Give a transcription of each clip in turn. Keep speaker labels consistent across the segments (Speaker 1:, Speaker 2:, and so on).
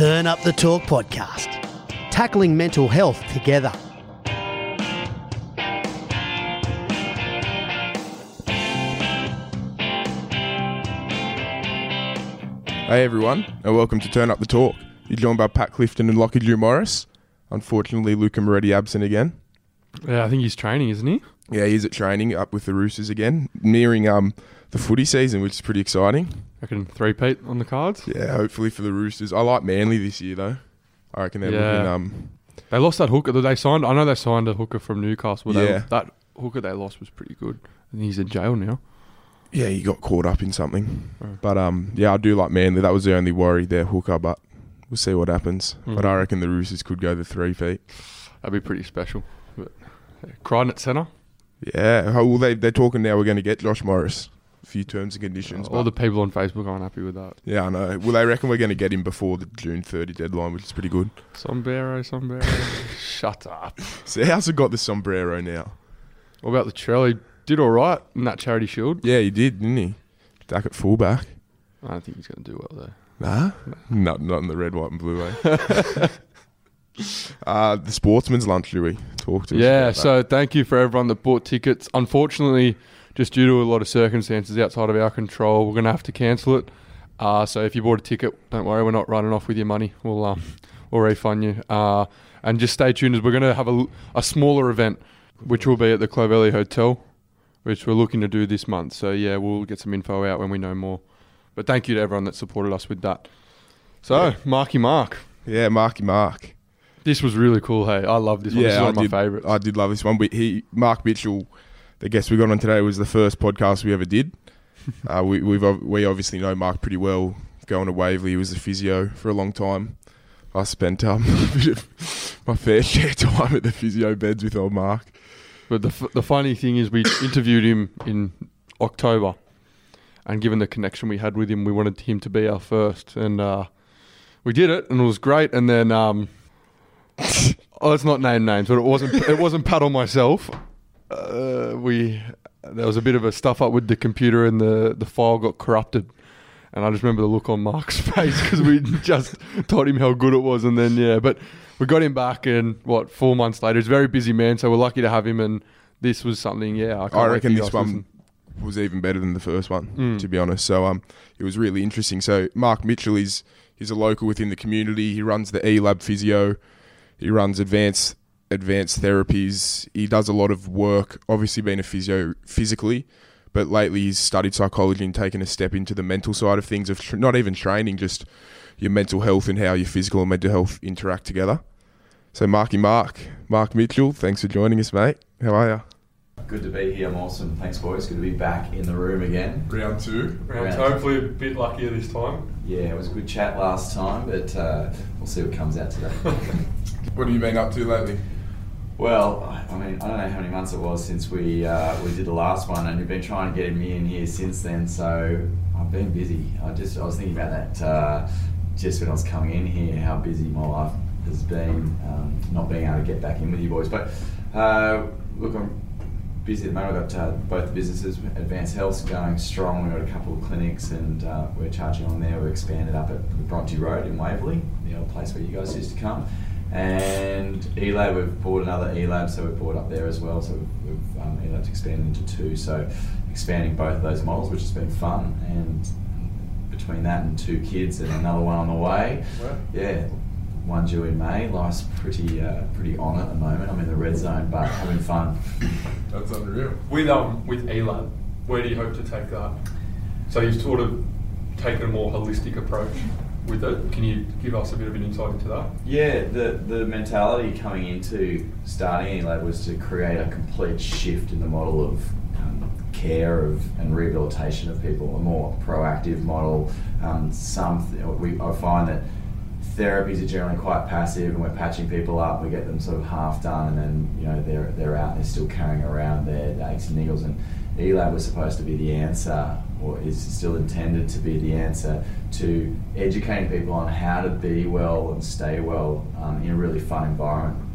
Speaker 1: Turn Up the Talk podcast, tackling mental health together.
Speaker 2: Hey everyone, and welcome to Turn Up the Talk. You're joined by Pat Clifton and Lockie Drew Morris. Unfortunately, Luca Moretti absent again.
Speaker 3: Yeah, I think he's training, isn't he?
Speaker 2: Yeah, he's at training up with the Roosters again, nearing um the footy season, which is pretty exciting.
Speaker 3: I reckon three-peat on the cards.
Speaker 2: Yeah, hopefully for the Roosters. I like Manly this year though. I reckon they're
Speaker 3: Yeah.
Speaker 2: looking um
Speaker 3: They lost that hooker. that They signed. I know they signed a hooker from Newcastle. But
Speaker 2: Yeah.
Speaker 3: they, that hooker they lost was pretty good. Think he's in jail now.
Speaker 2: yeah, he got caught up in something.
Speaker 3: Oh.
Speaker 2: But um yeah, I do like Manly. That was the only worry there, hooker, but we'll see what happens. But
Speaker 3: Mhm.
Speaker 2: I reckon the Roosters could go the three feet.
Speaker 3: That'd be pretty special. But yeah. Crichton at centre.
Speaker 2: Yeah, oh, well they they're talking now. We're going to get Josh Morris. Few terms and conditions.
Speaker 3: All the people on Facebook aren't happy with that.
Speaker 2: Yeah, I know. Well, they reckon we're going to get him before the June 30 deadline, which is pretty good.
Speaker 3: Sombrero, sombrero. Shut up.
Speaker 2: So how's it got the sombrero now?
Speaker 3: What about the Trelly? Did all right in that charity shield.
Speaker 2: Yeah, he did, didn't he? Back at fullback.
Speaker 3: I don't think he's going to do well though.
Speaker 2: Nah, not not in the red, white, and blue way. uh, the sportsman's lunch, Louis. Talk to us.
Speaker 3: Yeah, so thank you for everyone that bought tickets. Unfortunately, just due to a lot of circumstances outside of our control, we're going to have to cancel it. Uh, so if you bought a ticket, don't worry, we're not running off with your money. We'll um, we'll refund you. Uh, and just stay tuned as we're going to have a, a smaller event, which will be at the Clovelly Hotel, which we're looking to do this month. So yeah, we'll get some info out when we know more. But thank you to everyone that supported us with that. So
Speaker 2: Yeah.
Speaker 3: Marky Mark,
Speaker 2: yeah, Marky Mark.
Speaker 3: this was really cool. Hey, I love this one. this is
Speaker 2: Yeah,
Speaker 3: one
Speaker 2: I
Speaker 3: of my
Speaker 2: did.
Speaker 3: favorites.
Speaker 2: I did love this one. But he, Mark Mitchell, the guest we got on today, was the first podcast we ever did. uh, we we've we obviously know Mark pretty well. Going to Waverley, he was a physio for a long time. I spent um, my fair share of time at the physio beds with old Mark.
Speaker 3: But the, f- the funny thing is, we interviewed him in October, and given the connection we had with him, we wanted him to be our first, and uh, we did it, and it was great. And then, um, oh, let's not name names, but it wasn't it wasn't Pat or myself. Uh, we there was a bit of a stuff up with the computer, and the the file got corrupted. And I just remember the look on Mark's face because we just told him how good it was, and then yeah, but we got him back, and what four months later, he's a very busy man, so we're lucky to have him. And this was something, yeah, I, can't
Speaker 2: I reckon this one
Speaker 3: listen.
Speaker 2: was even better than the first one,
Speaker 3: Mm.
Speaker 2: to be honest. So um, it was really interesting. So Mark Mitchell is he's a local within the community. He runs the E Lab Physio. He runs advanced advanced therapies. He does a lot of work. Obviously, being a physio physically, but lately he's studied psychology and taken a step into the mental side of things. Of tr- not even training, just your mental health and how your physical and mental health interact together. So Marky Mark, Mark Mitchell, thanks for joining us, mate. How are you?
Speaker 4: Good to be here. I'm awesome. Thanks, boys. Good to be back in the room again.
Speaker 2: Round two.
Speaker 4: Round two.
Speaker 3: hopefully a bit luckier this time.
Speaker 4: Yeah, it was a good chat last time, but uh, we'll see what comes out today.
Speaker 2: What have you been up to lately?
Speaker 4: Well, I mean, I don't know how many months it was since we uh, we did the last one, and you've been trying to get me in here since then. So I've been busy. I just I was thinking about that uh, just when I was coming in here, how busy my life has been, um, not being able to get back in with you boys. But uh, look, I'm busy at the moment. I've got uh, both businesses, Advanced Health's going strong. We've got a couple of clinics and uh, we're charging on there. We've expanded up at Bronte Road in Waverley, the old place where you guys used to come. And ELAB, we've bought another ELAB, so we've bought up there as well. So we've, we've um, ELAB's expanded into two. So expanding both of those models, which has been fun. And between that and two kids and another one on the way, yeah, one due in May. Life's pretty uh, pretty on at the moment. I'm in the red zone, but having fun.
Speaker 2: That's unreal.
Speaker 3: With um with ELAB, where do you hope to take that? So you've sort of taken a more holistic approach with it. Can you give us a bit of an insight into that?
Speaker 4: Yeah, the the mentality coming into starting ELAB was to create a complete shift in the model of um, care of and rehabilitation of people, a more proactive model. Um, some we I find that therapies are generally quite passive, and we're patching people up. We get them sort of half done, and then you know they're they're out. and They're still carrying around their aches and niggles. And ELAB was supposed to be the answer, or is still intended to be the answer to educating people on how to be well and stay well um, in a really fun environment.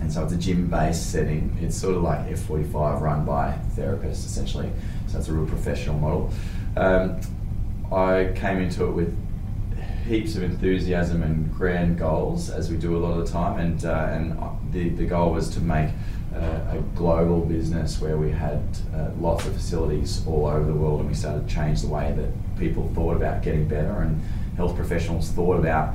Speaker 4: And so it's a gym-based setting. It's sort of like F45 run by therapists, essentially. So it's a real professional model. Um, I came into it with heaps of enthusiasm and grand goals, as we do a lot of the time, and uh, and the the goal was to make a global business where we had uh, lots of facilities all over the world, and we started to change the way that people thought about getting better, and health professionals thought about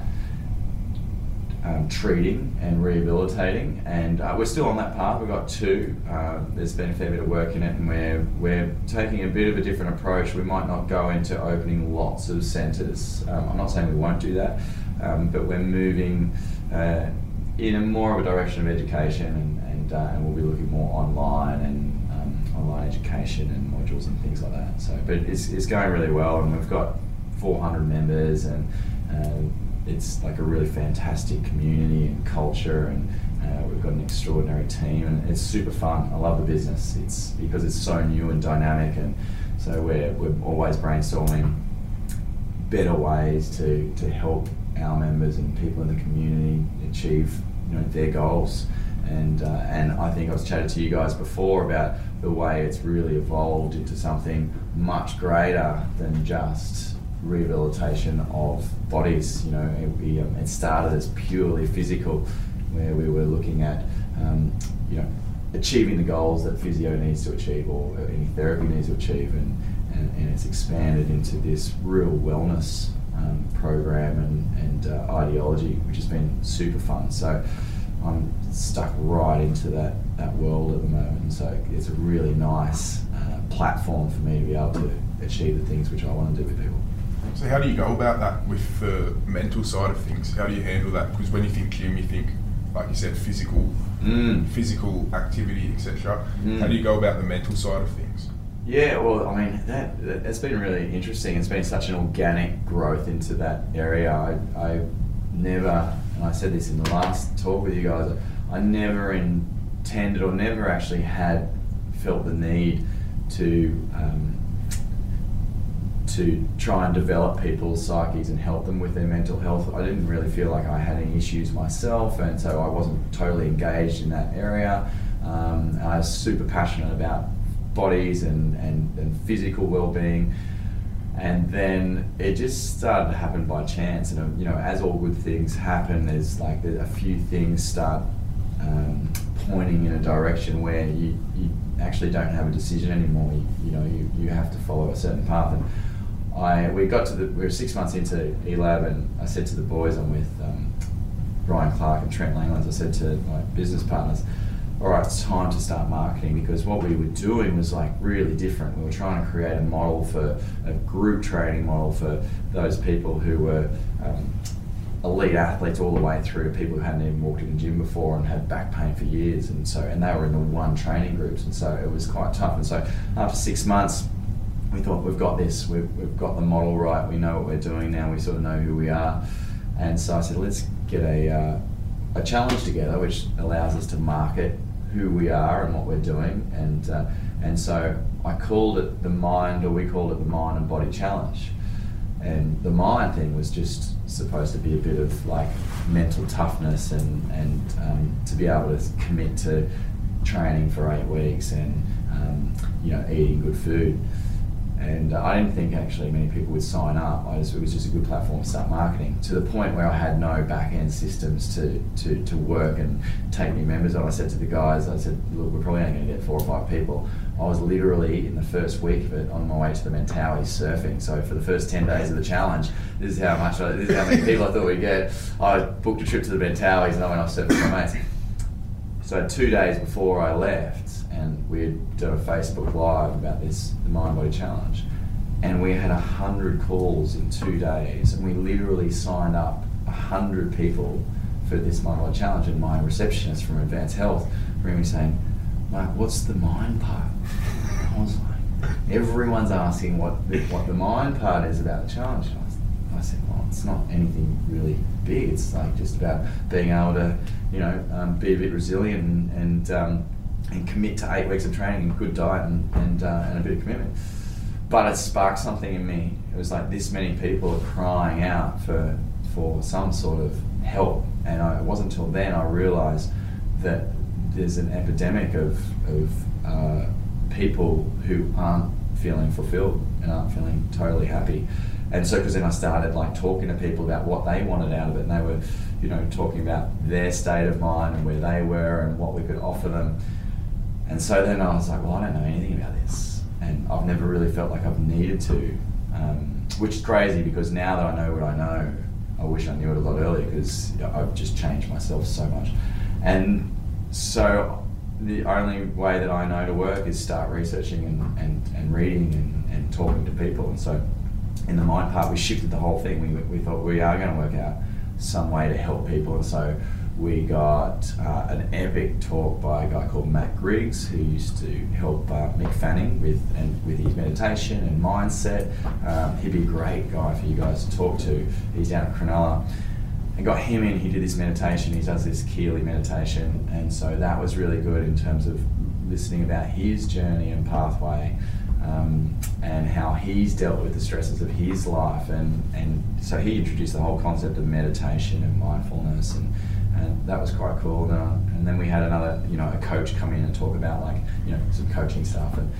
Speaker 4: um, treating and rehabilitating, and uh, we're still on that path. We've got two. Uh, there's been a fair bit of work in it, and we're we're taking a bit of a different approach. We might not go into opening lots of centres. Um, I'm not saying we won't do that, um, but we're moving uh, in a more of a direction of education, and and, uh, and we'll be looking more online and um, online education and modules and things like that. So, but it's it's going really well, and we've got 400 members and. Uh, it's like a really fantastic community and culture, and uh, we've got an extraordinary team, and it's super fun. I love the business. It's because it's so new and dynamic, and so we're we're always brainstorming better ways to to help our members and people in the community achieve you know their goals. And, uh, and I think I was chatting to you guys before about the way it's really evolved into something much greater than just rehabilitation of bodies. You know, it, we, um, it started as purely physical, where we were looking at, um, you know, achieving the goals that physio needs to achieve or any therapy needs to achieve, and, and, and it's expanded into this real wellness um, program and, and uh, ideology, which has been super fun. So I'm stuck right into that, that world at the moment, so it's a really nice uh, platform for me to be able to achieve the things which I want to do with people.
Speaker 2: So how do you go about that with the mental side of things? How do you handle that? Because when you think gym, you think, like you said, physical,
Speaker 4: Mm.
Speaker 2: physical activity, etc.
Speaker 4: Mm.
Speaker 2: How do you go about the mental side of things?
Speaker 4: Yeah, well, I mean, that, that it's been really interesting. It's been such an organic growth into that area. I, I never, and I said this in the last talk with you guys, I never intended or never actually had felt the need to um, to try and develop people's psyches and help them with their mental health. I didn't really feel like I had any issues myself, and so I wasn't totally engaged in that area. Um, I was super passionate about bodies and, and, and physical well-being and then it just started to happen by chance. And you know as all good things happen there's like a few things start um, pointing in a direction where you, you actually don't have a decision anymore. You, you know you, you have to follow a certain path. And I we got to the we were six months into ELAB and I said to the boys I'm with um, Ryan Clark and Trent Langlands I said to my business partners all right, it's time to start marketing because what we were doing was like really different. We were trying to create a model for a group training model for those people who were um, elite athletes all the way through people who hadn't even walked in the gym before and had back pain for years, and so and they were in the one training groups, and so it was quite tough. And so after six months, we thought we've got this, we've, we've got the model right, we know what we're doing now, we sort of know who we are, and so I said let's get a uh, a challenge together which allows us to market who we are and what we're doing. And uh, and so I called it the mind or we called it the mind and body challenge. And the mind thing was just supposed to be a bit of like mental toughness and and um, to be able to commit to training for eight weeks and um, you know eating good food and uh, I didn't think actually many people would sign up. Just, it was just a good platform to start marketing to the point where I had no back end systems to, to, to work and take new members on. I said to the guys, I said, look, we're probably only going to get four or five people. I was literally in the first week of it on my way to the Mentawai surfing. So for the first 10 days of the challenge, this is how much, I, this is how many people I thought we'd get. I booked a trip to the Mentawais and I went off surfing with my mates. So two days before I left, and we had done a Facebook Live about this, the Mind Body Challenge, and we had a hundred calls in two days, and we literally signed up a hundred people for this Mind Body Challenge, and my receptionist from Advanced Health rang me saying, Mark, what's the mind part? I was like, everyone's asking what the, what the mind part is about the challenge. I said, well, it's not anything really big. It's like just about being able to, you know, um, be a bit resilient and, and um, and commit to eight weeks of training and good diet and, and, uh, and a bit of commitment. But it sparked something in me. It was like this many people are crying out for, for some sort of help. And I, it wasn't until then I realised that there's an epidemic of, of uh, people who aren't feeling fulfilled and aren't feeling totally happy. And so because then I started like talking to people about what they wanted out of it, and they were, you know, talking about their state of mind and where they were and what we could offer them. And so then I was like, well, I don't know anything about this, and I've never really felt like I've needed to, um, which is crazy because now that I know what I know, I wish I knew it a lot earlier because I've just changed myself so much. And so the only way that I know to work is start researching and, and, and reading and, and talking to people. And so in the mind part, we shifted the whole thing. We, we thought we are going to work out some way to help people. And so we got uh, an epic talk by a guy called Matt Griggs, who used to help uh, Mick Fanning with and with his meditation and mindset. Um, he'd be a great guy for you guys to talk to. He's down at Cronulla. And got him in. He did this meditation. He does this Keely meditation, and so that was really good in terms of listening about his journey and pathway. Um, and how he's dealt with the stresses of his life, and, and so he introduced the whole concept of meditation and mindfulness, and and that was quite cool. And, uh, and then we had another, you know, a coach come in and talk about like, you know, some coaching stuff, and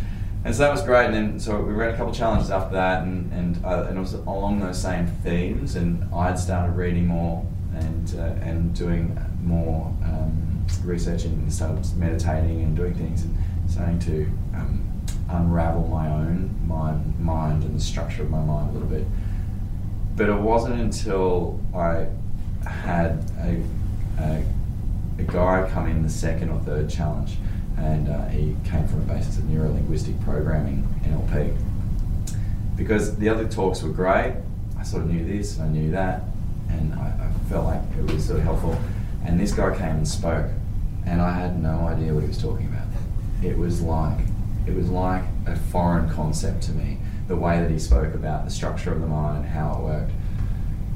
Speaker 4: and so that was great. And then so we ran a couple challenges after that, and and uh, and it was along those same themes. And I'd started reading more and uh, and doing more um, research and started meditating and doing things and starting to um, unravel my own mind, mind and the structure of my mind a little bit. But it wasn't until I had a a, a guy come in the second or third challenge, and uh, he came from a basis of neuro linguistic programming, NLP. Because the other talks were great, I sort of knew this and I knew that, and I, I felt like it was sort of helpful. And this guy came and spoke, and I had no idea what he was talking about. It was like it was like a foreign concept to me. The way that he spoke about the structure of the mind how it worked,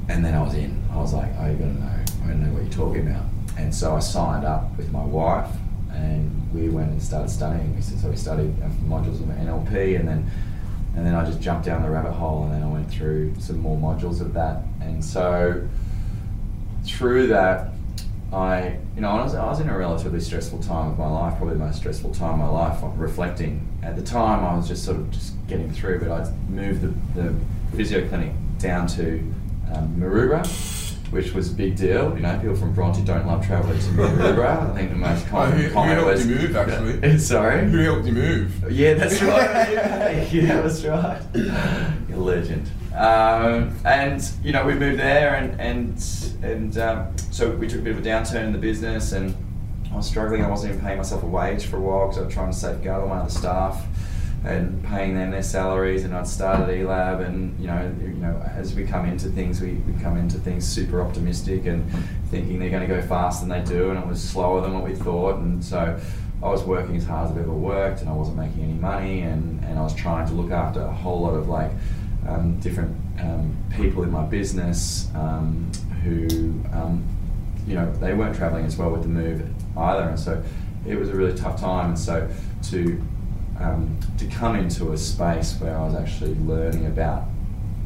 Speaker 4: and then I was in. I was like, "Oh, you got to know I don't know what you're talking about. And so I signed up with my wife and we went and started studying. So we studied um, modules of NLP and then and then I just jumped down the rabbit hole and then I went through some more modules of that. And so through that, I, you know, I was, I was in a relatively stressful time of my life, probably the most stressful time of my life, reflecting. At the time, I was just sort of just getting through, but I moved the, the physio clinic down to um, Maroubra which was a big deal. You know, people from Bronte don't love travelling to Maroubra. I think the most common
Speaker 2: oh, who,
Speaker 4: comment
Speaker 2: who helped
Speaker 4: was.
Speaker 2: you move, actually?
Speaker 4: Sorry?
Speaker 2: Who helped you move?
Speaker 4: Yeah, that's right. yeah, that's right. You're a legend. Um, and you know, we moved there, and and and um, so we took a bit of a downturn in the business, and I was struggling. I wasn't even paying myself a wage for a while because I was trying to safeguard all my other staff and paying them their salaries and I'd started eLab and you know you know as we come into things we, we come into things super optimistic and thinking they're going to go faster than they do and it was slower than what we thought and so I was working as hard as I've ever worked and I wasn't making any money and, and I was trying to look after a whole lot of like um, different um, people in my business um, who um, you know they weren't traveling as well with the move either and so it was a really tough time and so to um, to come into a space where I was actually learning about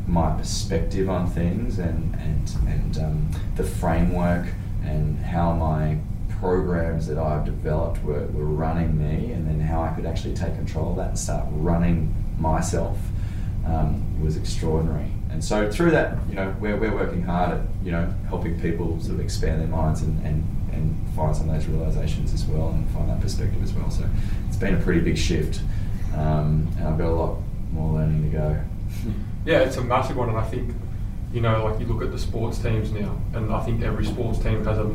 Speaker 4: my perspective on things and and and um, the framework and how my programs that I've developed were, were running me and then how I could actually take control of that and start running myself um, was extraordinary. And so through that, you know, we're, we're working hard at, you know, helping people sort of expand their minds and, and, and find some of those realizations as well and find that perspective as well. So it's been a pretty big shift, um, and I've got a lot more learning to go.
Speaker 5: Yeah, it's a massive one, and I think you know, like you look at the sports teams now, and I think every sports team has a,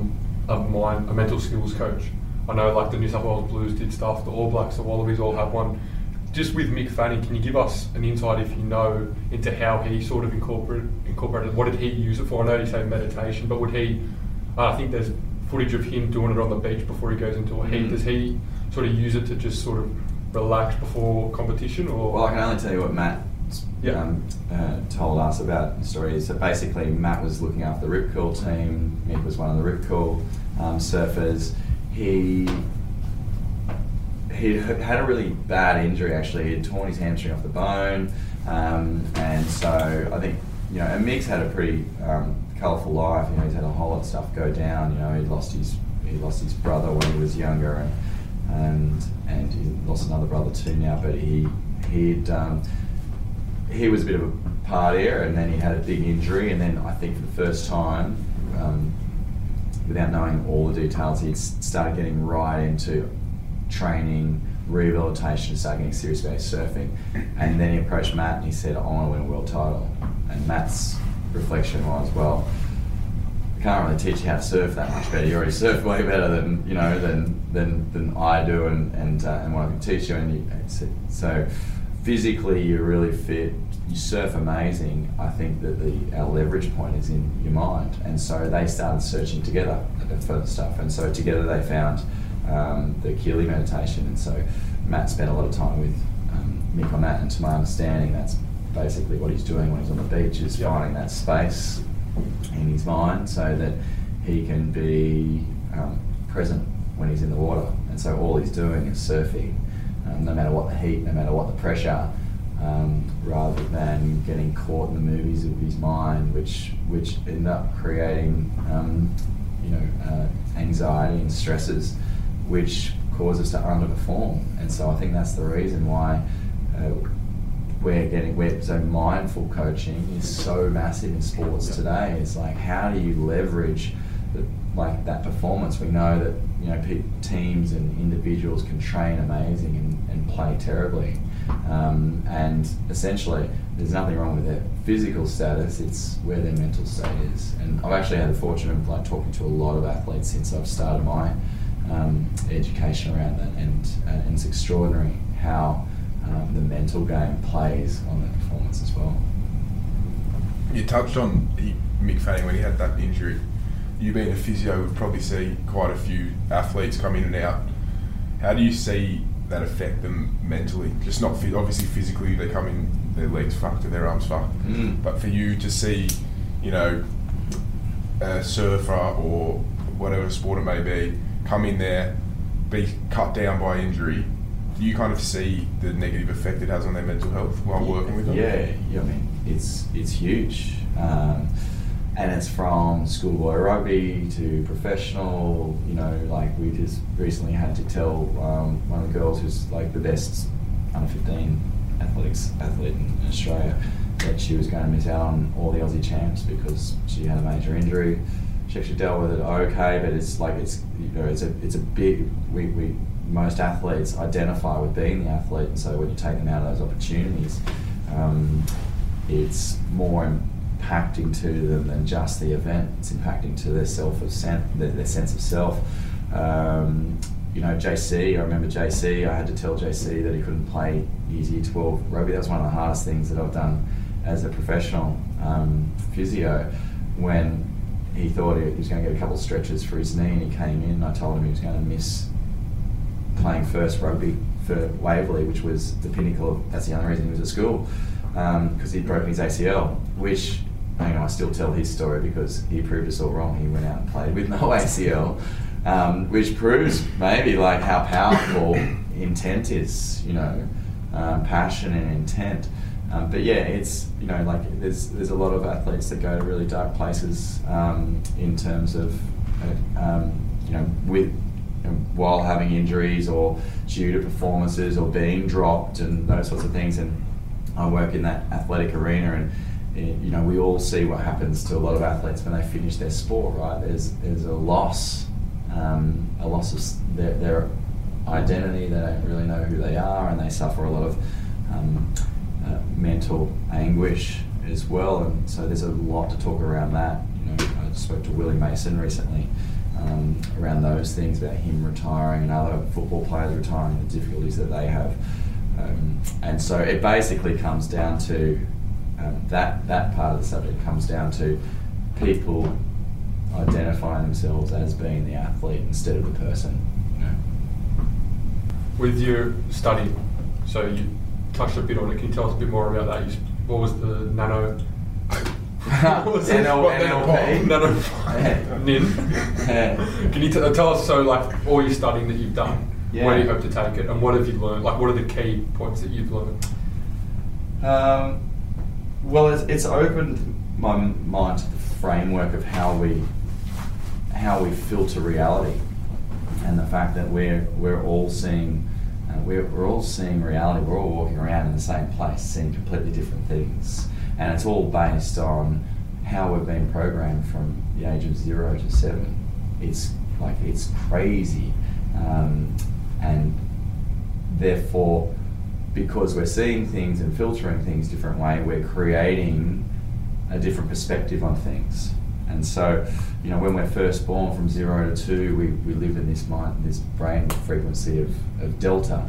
Speaker 5: a mind, a mental skills coach. I know, like the New South Wales Blues did stuff, the All Blacks, the Wallabies all have one. Just with Mick Fanning, can you give us an insight, if you know, into how he sort of incorporated, incorporated what did he use it for? I know you say meditation, but would he? Uh, I think there's footage of him doing it on the beach before he goes into a heat. Mm. Does he sort of use it to just sort of relax before competition, or?
Speaker 4: Well, I can only tell you what Matt yeah. um, uh, told us about the story. So basically, Matt was looking after the Rip Curl team. Mick was one of the Rip Curl um, surfers. He he had a really bad injury. Actually, he had torn his hamstring off the bone, um, and so I think you know. And Mick's had a pretty um, colourful life. You know, he's had a whole lot of stuff go down. You know, he lost his he lost his brother when he was younger, and and and he lost another brother too now. But he he'd um, he was a bit of a partier, and then he had a big injury, and then I think for the first time, um, without knowing all the details, he started getting right into training, rehabilitation, started getting serious about surfing, and then he approached Matt and he said, "I want to win a world title," and Matt's reflection was, "Well." I can't really teach you how to surf that much better. You already surf way better than you know than than, than I do, and and, uh, and what I can teach you. And you, so physically, you're really fit. You surf amazing. I think that the our leverage point is in your mind, and so they started searching together for the stuff, and so together they found um, the Keely meditation, and so Matt spent a lot of time with um, Mick on that, and to my understanding, that's basically what he's doing when he's on the beach is
Speaker 5: Yep.
Speaker 4: finding that space in his mind so that he can be um, present when he's in the water. And so all he's doing is surfing, um, no matter what the heat, no matter what the pressure, um, rather than getting caught in the movies of his mind, which which end up creating um, you know uh, anxiety and stresses, which cause us to underperform. And so I think that's the reason why. Uh, we're getting we're so mindful coaching is so massive in sports today. It's like how do you leverage the, like that performance? We know that you know pe- teams and individuals can train amazing and, and play terribly, um, and essentially there's nothing wrong with their physical status. It's where their mental state is. And I've actually had the fortune of like talking to a lot of athletes since I've started my um, education around that, and and it's extraordinary how um, the mental game plays on the performance as well.
Speaker 2: You touched on he, Mick Fanning when he had that injury. You being a physio would probably see quite a few athletes come in and out. How do you see that affect them mentally? Just not obviously physically, they come in, their legs fucked or their arms fucked.
Speaker 4: Mm.
Speaker 2: But for you to see, you know, a surfer or whatever sport it may be, come in there, be cut down by injury, do you kind of see the negative effect it has on their mental health while working with them?
Speaker 4: Yeah, yeah, I mean, it's it's huge, um, and it's from schoolboy rugby to professional. You know, like we just recently had to tell um, one of the girls who's like the best under fifteen athletics athlete in Australia that she was going to miss out on all the Aussie champs because she had a major injury. She actually dealt with it okay, but it's like it's you know it's a it's a big we, we most athletes identify with being the athlete, and so when you take them out of those opportunities, um, it's more impacting to them than just the event. It's impacting to their self of sen- their, their sense of self. Um, you know, JC. I remember JC. I had to tell JC that he couldn't play his year twelve rugby. That was one of the hardest things that I've done as a professional um, physio. When he thought he was going to get a couple of stretches for his knee, and he came in, I told him he was going to miss playing first rugby for Waverley, which was the pinnacle of, that's the only reason he was at school, because he'd broken his ACL, which, you know, I still tell his story because he proved us all wrong. He went out and played with no ACL, um, which proves maybe like how powerful intent is, you know, um, passion and intent. Um, but yeah, it's you know like there's there's a lot of athletes that go to really dark places um, in terms of uh, um, you know with while having injuries or due to performances or being dropped and those sorts of things. And I work in that athletic arena, and eh, you know we all see what happens to a lot of athletes when they finish their sport. Right? There's there's a loss, um, a loss of their, their identity. They don't really know who they are, and they suffer a lot of um, uh, mental anguish as well. And so there's a lot to talk around that. You know, I spoke to Willie Mason recently um, around those things about him retiring and other football players retiring, the difficulties that they have. Um, and so it basically comes down to um, that that part of the subject comes down to people identifying themselves as being the athlete instead of the person.
Speaker 5: With your study, so you touched a bit on it. Can you tell us a bit more about that? You, what was the nano? What was it?
Speaker 4: NL,
Speaker 2: What,
Speaker 4: NLP.
Speaker 5: Nin. Can you t- tell us so like all your studying that you've done? Where do you
Speaker 4: Yeah.
Speaker 5: hope to take it, and what have you learned? Like, what are the key points that you've learned?
Speaker 4: Um, well, it's, it's opened my mind to the framework of how we how we filter reality, and the fact that we're we're all seeing um, we're, we're all seeing reality. We're all walking around in the same place, seeing completely different things, and it's all based on how we've been programmed from the age of zero to seven. It's like it's crazy, um, and therefore, because we're seeing things and filtering things different way, we're creating a different perspective on things. And so, you know, when we're first born from zero to two, we, we live in this mind, this brain frequency of, of delta,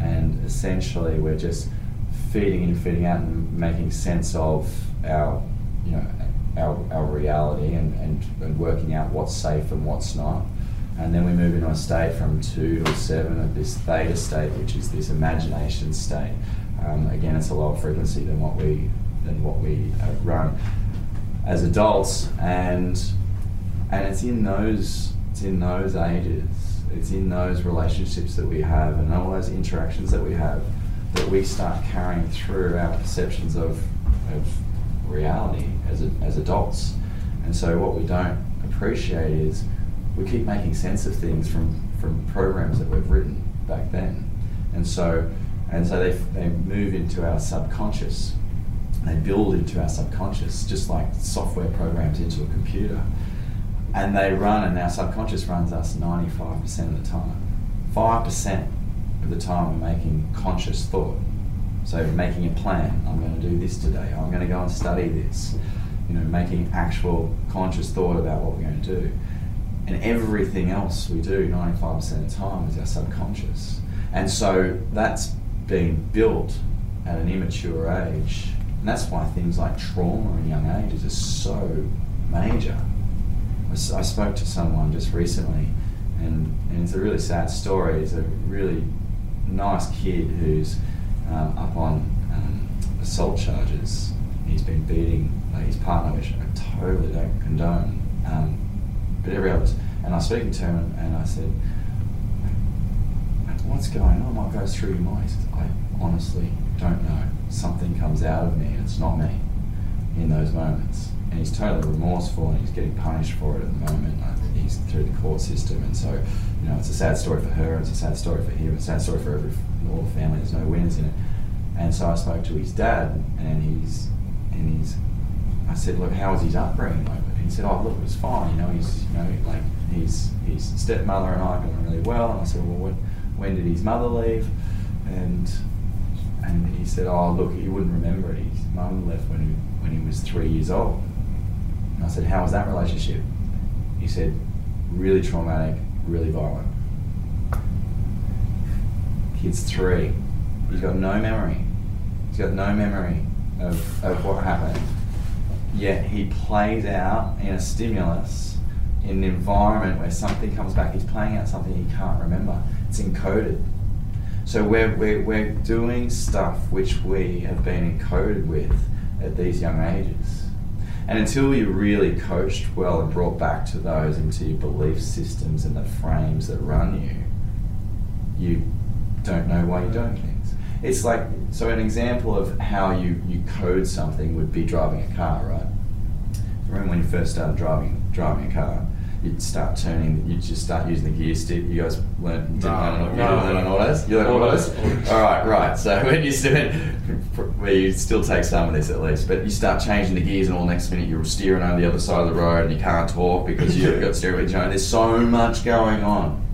Speaker 4: and essentially we're just feeding in, feeding out, and making sense of our, you know, our, our reality and, and, and working out what's safe and what's not. And then we move into a state from two to seven of this theta state, which is this imagination state. Um, again, it's a lower frequency than what we than what we uh, run as adults, and and it's in those it's in those ages, it's in those relationships that we have, and all those interactions that we have, that we start carrying through our perceptions of of reality as a, as adults. And so, what we don't appreciate is we keep making sense of things from from programs that we've written back then, and so and so they they move into our subconscious they build into our subconscious, just like software programs into a computer. And they run, and our subconscious runs us 95% of the time. 5% of the time we're making conscious thought. So making a plan, I'm going to do this today, I'm going to go and study this. You know, making actual conscious thought about what we're going to do. And everything else we do 95% of the time is our subconscious. And so that's being built at an immature age and that's why things like trauma in young ages are so major. I spoke to someone just recently, and, and it's a really sad story. It's a really nice kid who's um, up on um, assault charges. He's been beating like, his partner, which I totally don't condone. Um, but every other, and I was speaking to him, and I said, "What's going on? What goes through your mind?" Says, "I honestly don't know. Something comes out of me and it's not me in those moments. And he's totally remorseful and he's getting punished for it at the moment. Through the court system. And so, you know, it's a sad story for her, it's a sad story for him, it's a sad story for every, all the family. There's no winners in it. And so I spoke to his dad and he's, and he's, I said, look, how was his upbringing? Like, he said, oh, look, it was fine. You know, he's, you know, like, his, his stepmother and I got on really well. And I said, well, what, when did his mother leave? And and he said, "Oh, look, he wouldn't remember it. His mum left when he when he was three years old." And I said, "How was that relationship?" He said, "Really traumatic, really violent." Kid's three. He's got no memory. He's got no memory of, of what happened. Yet he plays out in a stimulus, in an environment where something comes back. He's playing out something he can't remember. It's encoded so we're, we're, we're doing stuff which we have been encoded with at these young ages. And until you're really coached well and brought back to those into your belief systems and the frames that run you, you don't know why you're doing things. It's like, so an example of how you, you code something would be driving a car, right? Remember when you first started driving, driving a car? you'd start turning, you'd just start using the gear stick. You guys learn, didn't
Speaker 5: no,
Speaker 4: learn,
Speaker 5: no,
Speaker 4: you learn autos? You learn autos? All right, right. So when you still, where you still take some of this at least, but you start changing the gears and all next minute you're steering on the other side of the road and you can't talk because you've got steering wheel. There's so much going on.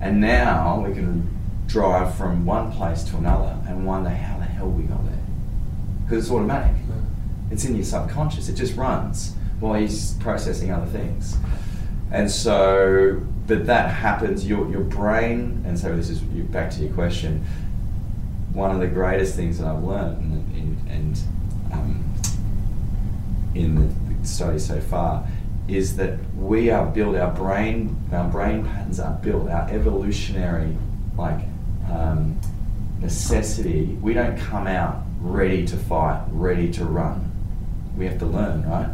Speaker 4: And now we can drive from one place to another and wonder how the hell we got there. Because it's automatic. It's in your subconscious. It just runs while you're processing other things. And so, but that happens, your, your brain, and so this is back to your question, one of the greatest things that I've learned in, in, and um, in the study so far is that we are built, our brain, our brain patterns are built, our evolutionary like um, necessity, we don't come out ready to fight, ready to run. We have to learn, right?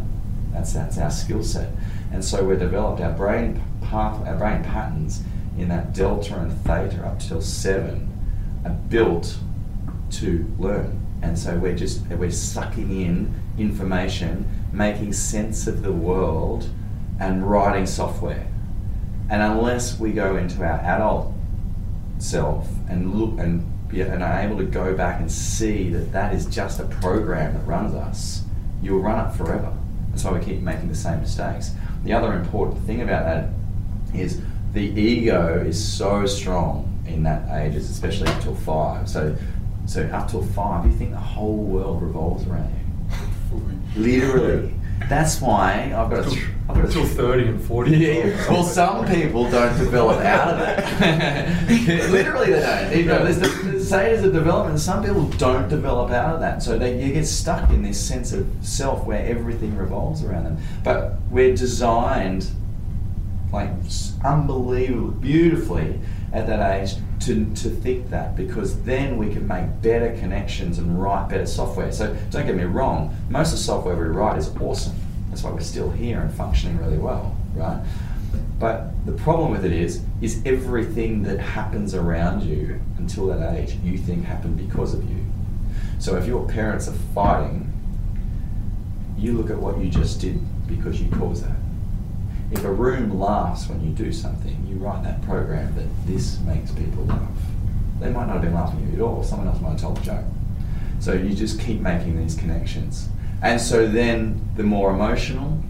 Speaker 4: That's, that's our skill set. And so we've developed our brain path, our brain patterns in that delta and theta up till seven are built to learn. And so we're just we're sucking in information, making sense of the world, and writing software. And unless we go into our adult self and look and be, and are able to go back and see that that is just a program that runs us, you'll run it forever. That's why we keep making the same mistakes. The other important thing about that is the ego is so strong in that ages, especially until five. So, so up till five, you think the whole world revolves around you. Literally. That's why I've got a. Th- I've got a
Speaker 5: Until 30 and 40.
Speaker 4: yeah, well, some people don't develop out of that. Literally, they don't. You know, there's the, there's stages of development. Some people don't develop out of that, so they you get stuck in this sense of self where everything revolves around them. But we're designed like unbelievably beautifully at that age to, to think that because then we can make better connections and write better software. So don't get me wrong, most of the software we write is awesome. That's why we're still here and functioning really well, right? But the problem with it is, is everything that happens around you until that age, you think happened because of you. So if your parents are fighting, you look at what you just did because you caused that. If a room laughs when you do something, you write that program that this makes people laugh. They might not have been laughing at you at all. Someone else might have told a joke. So you just keep making these connections. And so then the more emotional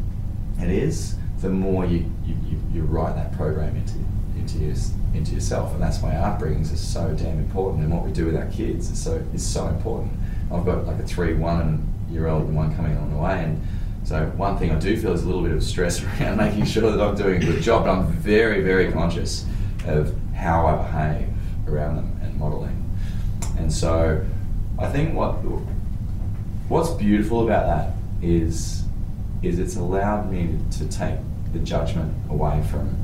Speaker 4: it is, the more you, you, you, you write that program into, into, your, into yourself. And that's why upbringings are so damn important and what we do with our kids is so, is so important. I've got like a three, one year old and one coming on the way. And so one thing I do feel is a little bit of stress around making sure that I'm doing a good job, but I'm very, very conscious of how I behave around them and modelling. And so I think what what's beautiful about that is is it's allowed me to take the judgment away from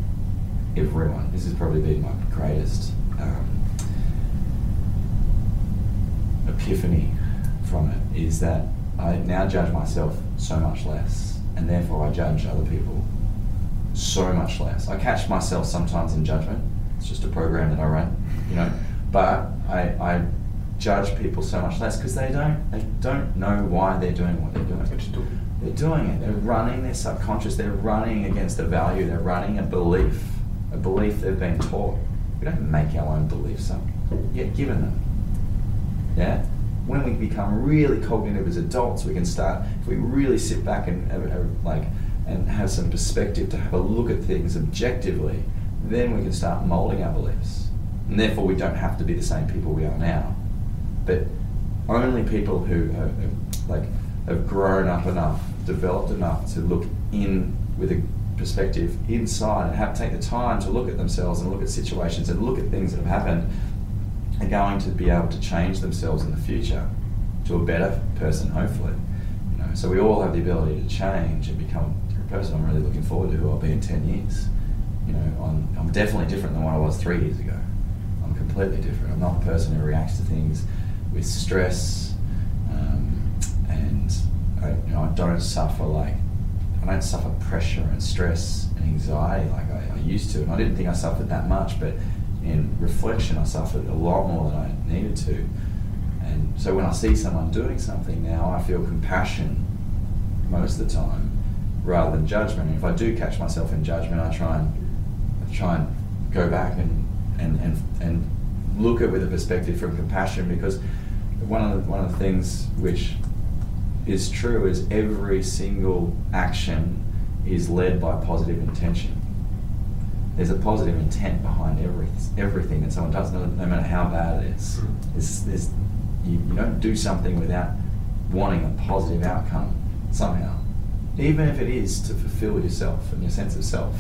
Speaker 4: everyone. This has probably been my greatest um, epiphany from it is that I now judge myself so much less, and therefore I judge other people so much less. I catch myself sometimes in judgment. It's just a program that I run, you know. But I, I judge people so much less because they don't they don't know why they're doing what they're doing.
Speaker 5: What you doing?
Speaker 4: They're doing it. They're running their subconscious. They're running against a value. They're running a belief, a belief they've been taught. We don't make our own beliefs up. You get given them. Yeah. When we become really cognitive as adults, we can start. If we really sit back and have, like and have some perspective to have a look at things objectively, then we can start molding our beliefs. And therefore, we don't have to be the same people we are now. But only people who have, have, like have grown up enough, developed enough to look in with a perspective inside and have take the time to look at themselves and look at situations and look at things that have happened are going to be able to change themselves in the future to a better person, hopefully. You know, so we all have the ability to change and become a person I'm really looking forward to who I'll be in 10 years. You know, I'm, I'm definitely different than what I was three years ago. I'm completely different. I'm not a person who reacts to things with stress, um, and I, you know, I don't suffer like I don't suffer pressure and stress and anxiety like I, I used to. And I didn't think I suffered that much, but in reflection, I suffered a lot more than I needed to. And so when I see someone doing something now, I feel compassion most of the time rather than judgment. And if I do catch myself in judgment, I try and I try and go back and and, and, and look at it with a perspective from compassion because one of the, one of the things which is true is every single action is led by positive intention. There's a positive intent behind every, everything that someone does, no, no matter how bad it is. Hmm. It's, it's, you, you don't do something without wanting a positive outcome somehow, even if it is to fulfill yourself and your sense of self.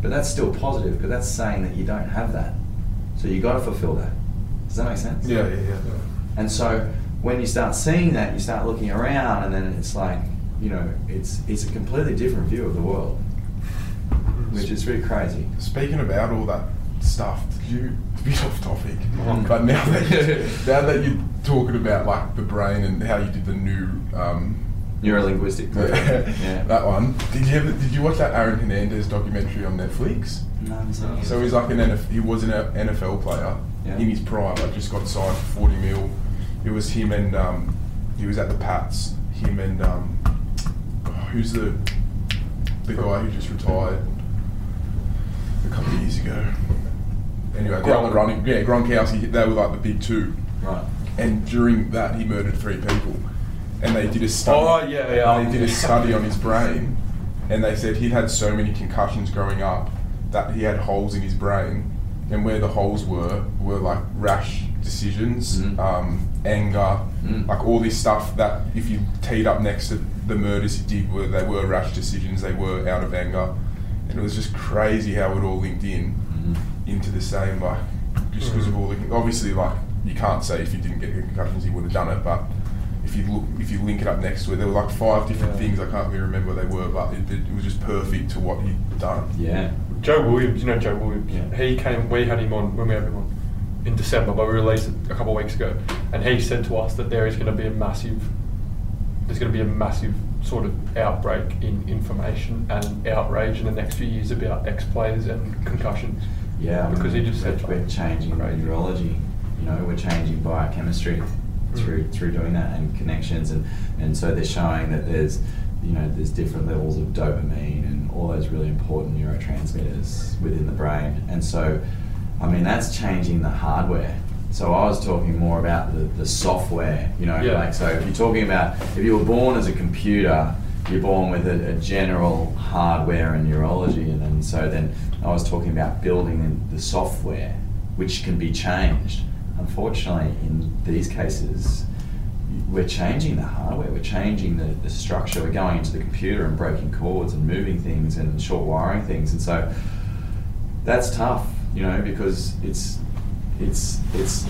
Speaker 4: But that's still positive because that's saying that you don't have that. So you got to fulfill that. Does that make sense?
Speaker 2: Yeah, yeah, yeah.
Speaker 4: And so when you start seeing that, you start looking around, and then it's like, you know, it's it's a completely different view of the world, which is really crazy.
Speaker 2: Speaking about all that stuff, did you a bit off topic?
Speaker 4: Mhm.
Speaker 2: But now that now that you're talking about like the brain and how you did the new um,
Speaker 4: Neurolinguistic program. yeah.
Speaker 2: that one, did you ever, did you watch that Aaron Hernandez documentary on Netflix?
Speaker 4: No, so,
Speaker 2: So he's like an NF, he was an NFL player
Speaker 4: Yeah.
Speaker 2: in his prime. Like just got signed for forty mil. It was him and um, he was at the Pats. Him and um, who's the the guy who just retired a couple of years ago. Anyway,
Speaker 5: Gronk.
Speaker 2: running, yeah, Gronkowski, they were like the big two.
Speaker 4: Right.
Speaker 2: And during that, he murdered three people. And they did a study.
Speaker 5: Oh, yeah, yeah.
Speaker 2: They did a study on his brain, and they said he'd had so many concussions growing up that he had holes in his brain, and where the holes were were like rash decisions,
Speaker 4: Mm.
Speaker 2: um, anger,
Speaker 4: Mm.
Speaker 2: like all this stuff that if you teed up next to the murders he did, were they were rash decisions, they were out of anger, and it was just crazy how it all linked in
Speaker 4: Mhm.
Speaker 2: into the same like just because of all the obviously like you can't say if you didn't get the concussions you would have done it but if you look if you link it up next to it there were like five different
Speaker 5: Yeah.
Speaker 2: things I can't really remember what they were but it, it was just perfect to what he'd done
Speaker 4: Yeah.
Speaker 5: Joe Williams, you know Joe Williams.
Speaker 4: Yeah.
Speaker 5: He came. We had him on when we had him on in December, but we released it a couple of weeks ago, and he said to us that there is going to be a massive, there's going to be a massive sort of outbreak in information and outrage in the next few years about ex players and concussions.
Speaker 4: Yeah, I
Speaker 5: because
Speaker 4: mean,
Speaker 5: he just
Speaker 4: we're,
Speaker 5: said
Speaker 4: we're changing
Speaker 5: Crazy.
Speaker 4: neurology. You know, we're changing biochemistry through
Speaker 5: Mm.
Speaker 4: through doing that and connections, and and so they're showing that there's you know there's different levels of dopamine and all those really important neurotransmitters within the brain, and so I mean that's changing the hardware. So I was talking more about the, the software, you know,
Speaker 5: Yeah.
Speaker 4: like so if you're talking about if you were born as a computer, you're born with a, a general hardware and neurology, and then so then I was talking about building the software, which can be changed. Unfortunately, in these cases, we're changing the hardware, we're changing the, the structure, we're going into the computer and breaking cords and moving things and short wiring things, and so that's tough, you know, because it's it's it's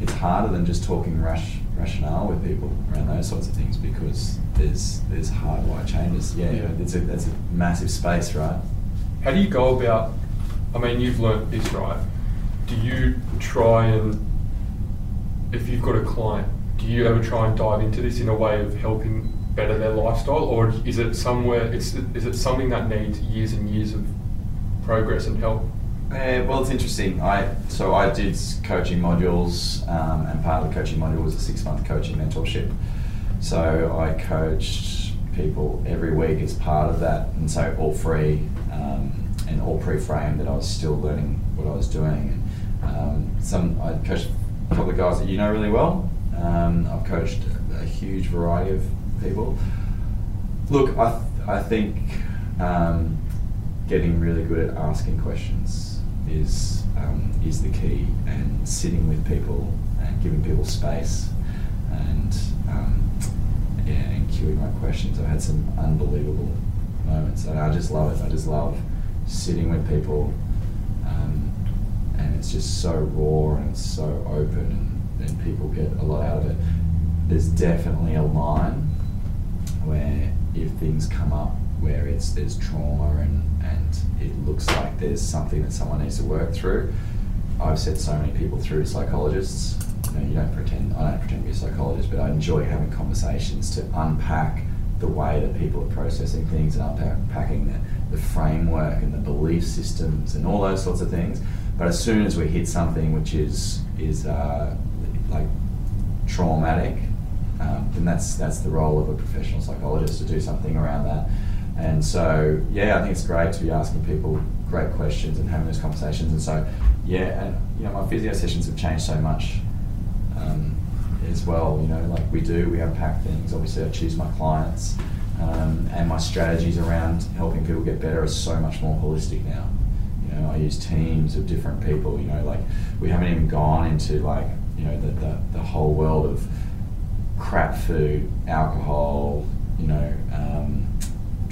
Speaker 4: it's harder than just talking rash, rationale with people around those sorts of things because there's there's hardwired changes. Yeah,
Speaker 5: Yeah.
Speaker 4: it's a that's a massive space, right?
Speaker 5: How do you go about? I mean, you've learnt this, right? Do you try and, if you've got a client, do you ever try and dive into this in a way of helping better their lifestyle, or is it somewhere? It's is it something that needs years and years of progress and help?
Speaker 4: Uh, well, it's interesting. I so I did coaching modules, um, and part of the coaching module was a six-month coaching mentorship. So I coached people every week as part of that, and so all free um, and all pre-framed. That I was still learning what I was doing. And, um, some I coached a couple of guys that you know really well. Um, I've coached a, huge variety of people. Look, I, th- I think um, getting really good at asking questions is um, is the key, and sitting with people and giving people space, and um, yeah, and queuing my questions. I've had some unbelievable moments, and I just love it. I just love sitting with people, um, and it's just so raw and so open, and, and people get a lot out of it. There's definitely a line where if things come up where it's there's trauma and and it looks like there's something that someone needs to work through. I've sent so many people through psychologists. You know, you don't pretend I don't pretend to be a psychologist, but I enjoy having conversations to unpack the way that people are processing things and unpacking the, the framework and the belief systems and all those sorts of things. But as soon as we hit something which is is uh, like traumatic, um, then that's that's the role of a professional psychologist to do something around that. And so, yeah, I think it's great to be asking people great questions and having those conversations. And so, yeah, and you know, my physio sessions have changed so much um, as well. You know, like we do, we unpack things. Obviously, I choose my clients, um, and my strategies around helping people get better are so much more holistic now. You know, I use teams of different people. You know, like we haven't even gone into like you know the the, the whole world of crap food, alcohol, you know, um,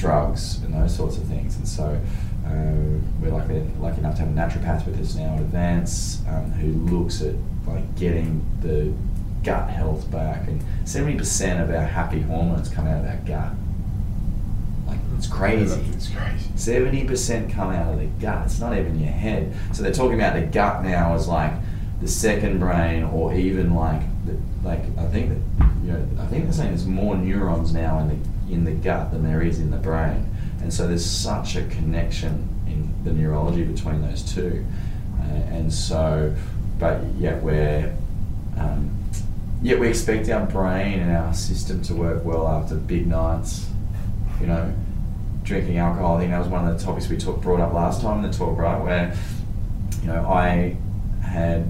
Speaker 4: drugs, and those sorts of things. And so uh, we're lucky, lucky enough to have a naturopath with us now at Advance um, who looks at like getting the gut health back. And 70% of our happy hormones come out of our gut. Like, it's crazy.
Speaker 2: it's crazy
Speaker 4: Seventy percent come out of the gut. It's not even your head. So they're talking about the gut now as like the second brain, or even like the, like I think that you know I think they're saying there's more neurons now in the in the gut than there is in the brain, and so there's such a connection in the neurology between those two, uh, and so but yet we're um, yet we expect our brain and our system to work well after big nights, you know drinking alcohol. I think that was one of the topics we talk, brought up last time in the talk, right? Where you know, I had,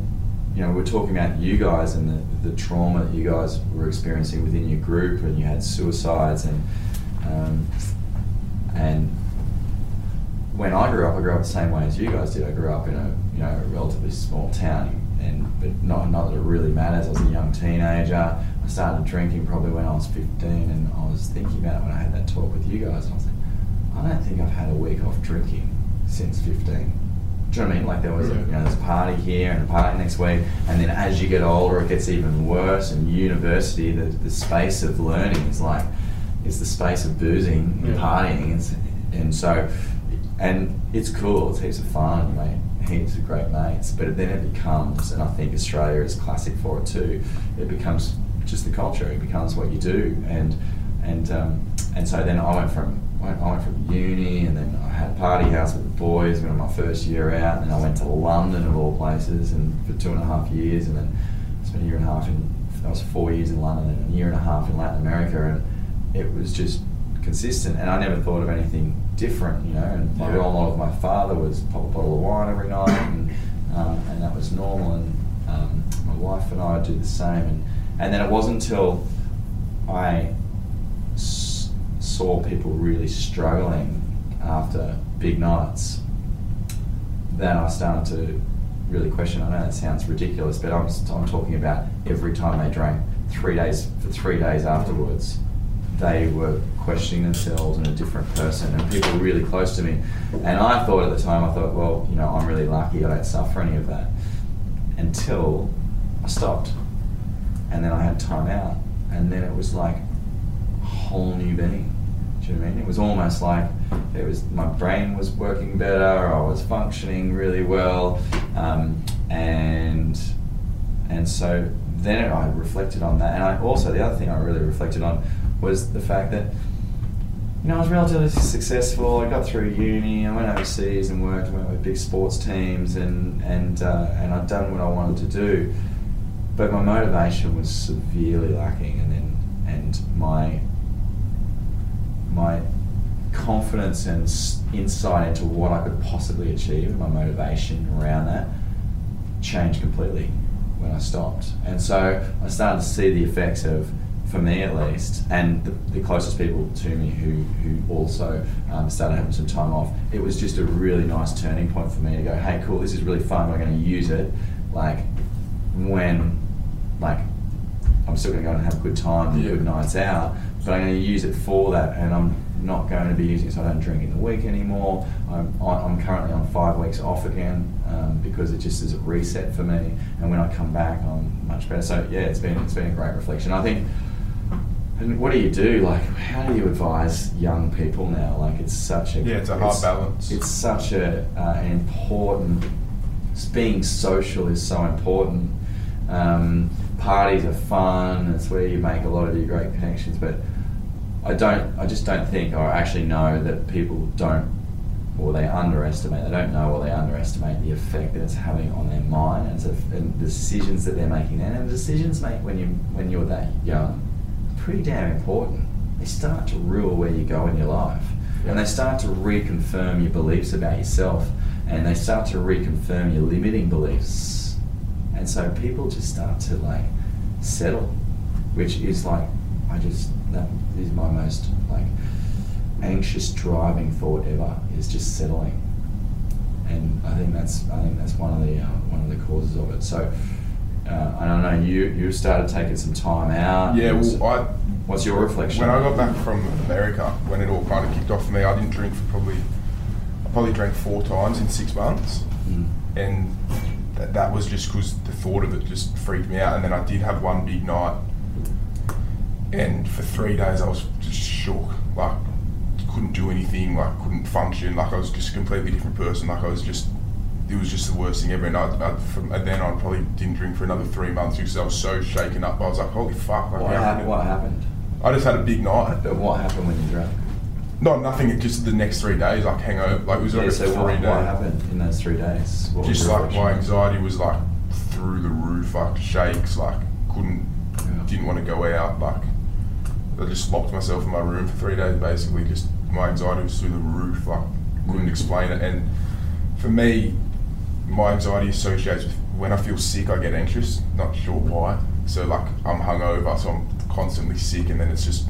Speaker 4: you know, we're talking about you guys and the, the trauma that you guys were experiencing within your group, and you had suicides, and um, and when I grew up, I grew up the same way as you guys did. I grew up in a you know a relatively small town, and but not not that it really matters. I was a young teenager. I started drinking probably when I was 15, and I was thinking about it when I had that talk with you guys. I was like, I don't think I've had a week off drinking since 15. Do you know what I mean? Like there was a, you know there's a party here and a party next week, and then as you get older, it gets even worse. And university, the, the space of learning is like is the space of boozing and
Speaker 5: Yeah.
Speaker 4: partying, and, and so and it's cool. It's heaps of fun, mate. Heaps of great mates. But then it becomes, and I think Australia is classic for it too. It becomes just the culture. It becomes what you do, and and um, and so then I went from went, I went from uni, and then I had a party house with the boys. On my first year out, and then I went to London of all places, and for two and a half years, and then I spent a year and a half in. I was four years in London and a year and a half in Latin America, and it was just consistent. And I never thought of anything different, you know. And my
Speaker 2: Yeah.
Speaker 4: role model of my father was pop a bottle of wine every night, and um, and that was normal. And um, my wife and I do the same. And and then it wasn't until I saw people really struggling after big nights then I started to really question. I know that sounds ridiculous, but I'm, I'm talking about every time they drank three days for three days afterwards, they were questioning themselves and a different person, and people really close to me. And I thought at the time, I thought, well, you know, I'm really lucky. I don't suffer any of that until I stopped, and then I had time out, and then it was like a whole new being. Do you know I mean? It was almost like it was my brain was working better. I was functioning really well, um, and and so then I reflected on that. And I also the other thing I really reflected on was the fact that you know I was relatively successful. I got through uni. I went overseas and worked. Went with big sports teams, and and uh, and I'd done what I wanted to do. But my motivation was severely lacking, and then and my my confidence and insight into what I could possibly achieve, and my motivation around that, changed completely when I stopped. And so I started to see the effects of, for me at least, and the, the closest people to me who, who also um, started having some time off, it was just a really nice turning point for me to go, hey, cool, this is really fun, we're going to use it. Like, when, like, I'm still going to go and have a good time and
Speaker 2: Yeah.
Speaker 4: good nights out, but I'm going to use it for that, and I'm not going to be using it so I don't drink in the week anymore. I'm, on- I'm currently on five weeks off again um, because it just is a reset for me, and when I come back, I'm much better. So yeah, it's been it's been a great reflection. I think. And what do you do? Like, how do you advise young people now? Like, it's such a
Speaker 2: Yeah, it's a hard balance.
Speaker 4: It's such a uh, an important. Being social is so important. Um, parties are fun. It's where you make a lot of your great connections. But I don't. I just don't think, or I actually know that people don't, or they underestimate. They don't know, or they underestimate the effect that it's having on their mind and, a, and the decisions that they're making. then. And the decisions make when you when you're that young, are pretty damn important. They start to rule where you go in your life, and they start to reconfirm your beliefs about yourself, and they start to reconfirm your limiting beliefs. And so people just start to like settle, which is like I just that is my most like anxious driving thought ever is just settling, and I think that's I think that's one of the uh, one of the causes of it. So uh, I don't know you you started taking some time out.
Speaker 2: Yeah, well, I
Speaker 4: what's your reflection?
Speaker 2: when I got back from America, when it all kind of kicked off for me, I didn't drink for probably, I probably drank four times in six months,
Speaker 4: Mm.
Speaker 2: and that, that was just because the thought of it just freaked me out. And then I did have one big night, and for three days I was just shook, like couldn't do anything, like couldn't function, like I was just a completely different person, like I was just. It was just the worst thing ever, and, I, I, from, and then I probably didn't drink for another three months because I was so shaken up. I was like, "Holy fuck!" Like,
Speaker 4: What,
Speaker 2: how
Speaker 4: hap- what happened?
Speaker 2: I just had a big night.
Speaker 4: But what happened when you drank?
Speaker 2: No, nothing. It just the next three days, like hangover. Like it was like
Speaker 4: Yeah,
Speaker 2: a
Speaker 4: so
Speaker 2: three
Speaker 4: what,
Speaker 2: day.
Speaker 4: what happened in those three days? What
Speaker 2: Just like my anxiety was like through the roof, like shakes, like couldn't,
Speaker 4: Yeah.
Speaker 2: didn't want to go out. Like I just locked myself in my room for three days. Basically, just my anxiety was through the roof. Like couldn't explain it. And for me, my anxiety associates with when I feel sick, I get anxious. Not sure why. So like I'm hungover, so I'm constantly sick, and then it's just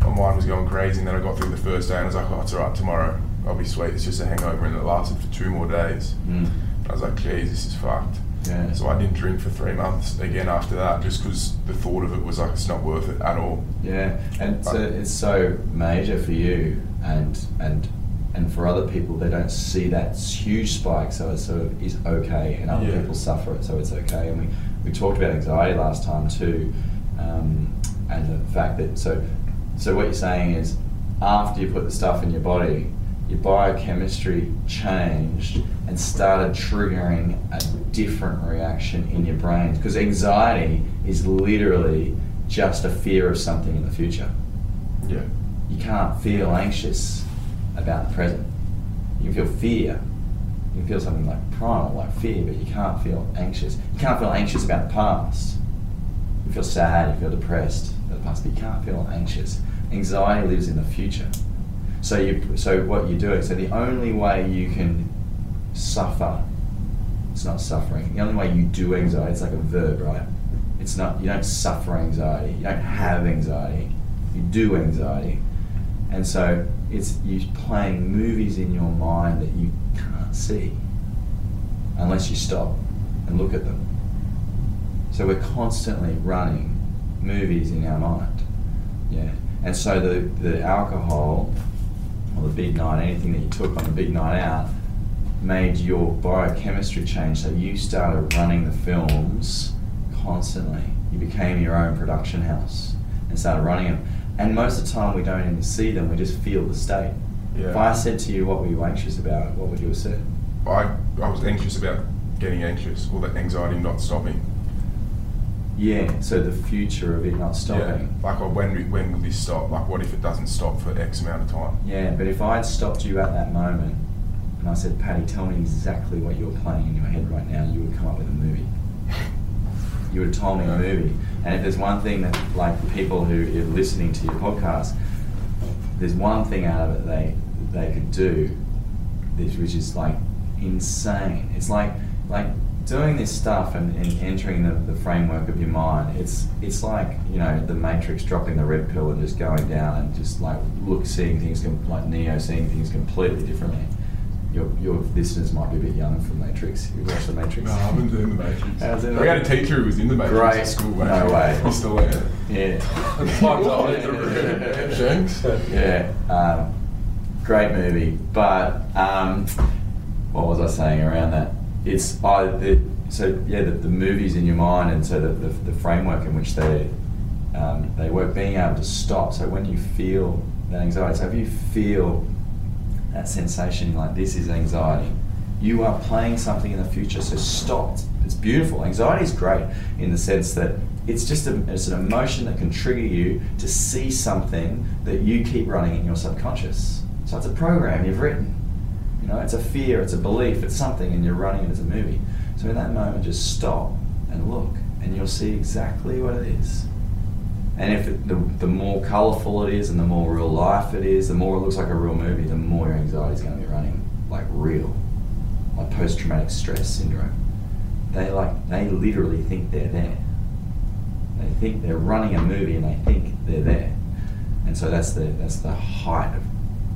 Speaker 2: my mind was going crazy. And then I got through the first day, and I was like, oh, it's alright. Tomorrow I'll be sweet. It's just a hangover, and it lasted for two more days.
Speaker 4: Mm.
Speaker 2: I was like, geez, this is fucked.
Speaker 4: Yeah.
Speaker 2: So I didn't drink for three months again after that, just because the thought of it was like it's not worth it at all.
Speaker 4: Yeah, and so it's so major for you, and and and for other people, they don't see that huge spike, so it sort of is okay, and other
Speaker 2: Yeah.
Speaker 4: people suffer it, so it's okay. And we, we talked about anxiety last time too, um, and the fact that so so what you're saying is after you put the stuff in your body, your biochemistry changed and started triggering a different reaction in your brain because anxiety is literally just a fear of something in the future
Speaker 2: Yeah.
Speaker 4: you can't feel anxious about the present. You can feel fear. You can feel something like primal, like fear, but you can't feel anxious. You can't feel anxious about the past. You feel sad, you feel depressed about the past, but you can't feel anxious. Anxiety lives in the future. So you, so what you're doing, so the only way you can suffer, it's not suffering. The only way you do anxiety, it's like a verb, right? It's not, you don't suffer anxiety, you don't have anxiety, you do anxiety. And so it's you playing movies in your mind that you can't see unless you stop and look at them. So we're constantly running movies in our mind. Yeah. And so the, the alcohol or the big night, anything that you took on the big night out, made your biochemistry change. So you started running the films constantly. You became your own production house and started running them. And most of the time, we don't even see them, we just feel the state.
Speaker 2: Yeah.
Speaker 4: If I said to you, What were you anxious about? What would you have said?
Speaker 2: I, I was anxious about getting anxious or the anxiety not stopping.
Speaker 4: Yeah, so the future of it not stopping.
Speaker 2: Yeah. Like, oh, when, when will this stop? Like, what if it doesn't stop for X amount of time?
Speaker 4: Yeah, but if I'd stopped you at that moment and I said, Paddy, tell me exactly what you're playing in your head right now, you would come up with a movie. You would have told me a movie. And if there's one thing that, like, the people who are listening to your podcast, there's one thing out of it they they could do, which is like insane. It's like like doing this stuff and, and entering the, the framework of your mind. It's it's like you know the Matrix dropping the red pill and just going down and just like look seeing things like Neo seeing things completely differently. Your, your listeners might be a bit young for Matrix. You watched the Matrix?
Speaker 2: No, I haven't been in the Matrix.
Speaker 4: I was in
Speaker 2: we had a teacher who was in the Matrix
Speaker 4: Great.
Speaker 2: at school.
Speaker 4: No
Speaker 2: actually.
Speaker 4: way.
Speaker 2: He's still there.
Speaker 4: Yeah.
Speaker 5: Time's up.
Speaker 2: Shanks?
Speaker 4: Yeah, um, great movie. But um, what was I saying around that? It's I the, so yeah the, the movies in your mind and so the, the, the framework in which they um, they work. Being able to stop. So when you feel that anxiety, so if you feel that sensation like this is anxiety, you are playing something in the future. So stop. It's beautiful. Anxiety is great in the sense that it's just a, it's an emotion that can trigger you to see something that you keep running in your subconscious. So it's a program you've written. You know, it's a fear, it's a belief, it's something, and you're running it as a movie. So in that moment, just stop and look, and you'll see exactly what it is. And if it, the, the more colourful it is and the more real life it is, the more it looks like a real movie, the more your anxiety is going to be running like real, like post traumatic stress syndrome. They like they literally think they're there. They think they're running a movie and they think they're there, and so that's the that's the height of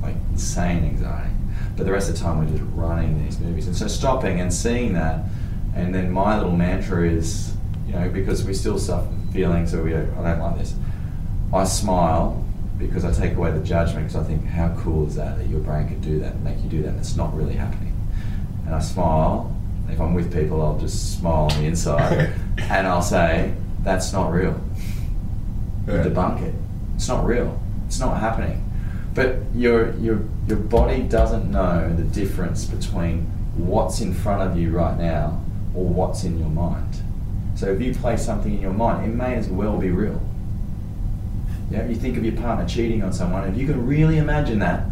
Speaker 4: like insane anxiety. But the rest of the time we're just running these movies, and so stopping and seeing that, and then my little mantra is, you know, because we still suffer feelings, so we I don't like this. I smile because I take away the judgment because I think how cool is that that your brain can do that and make you do that and it's not really happening. And I smile. If I'm with people, I'll just smile on the inside and I'll say that's not real.
Speaker 2: Yeah.
Speaker 4: Debunk it. It's not real. It's not happening. But your your your body doesn't know the difference between what's in front of you right now or what's in your mind. So if you play something in your mind, it may as well be real. Yeah, you think of your partner cheating on someone, if you can really imagine that,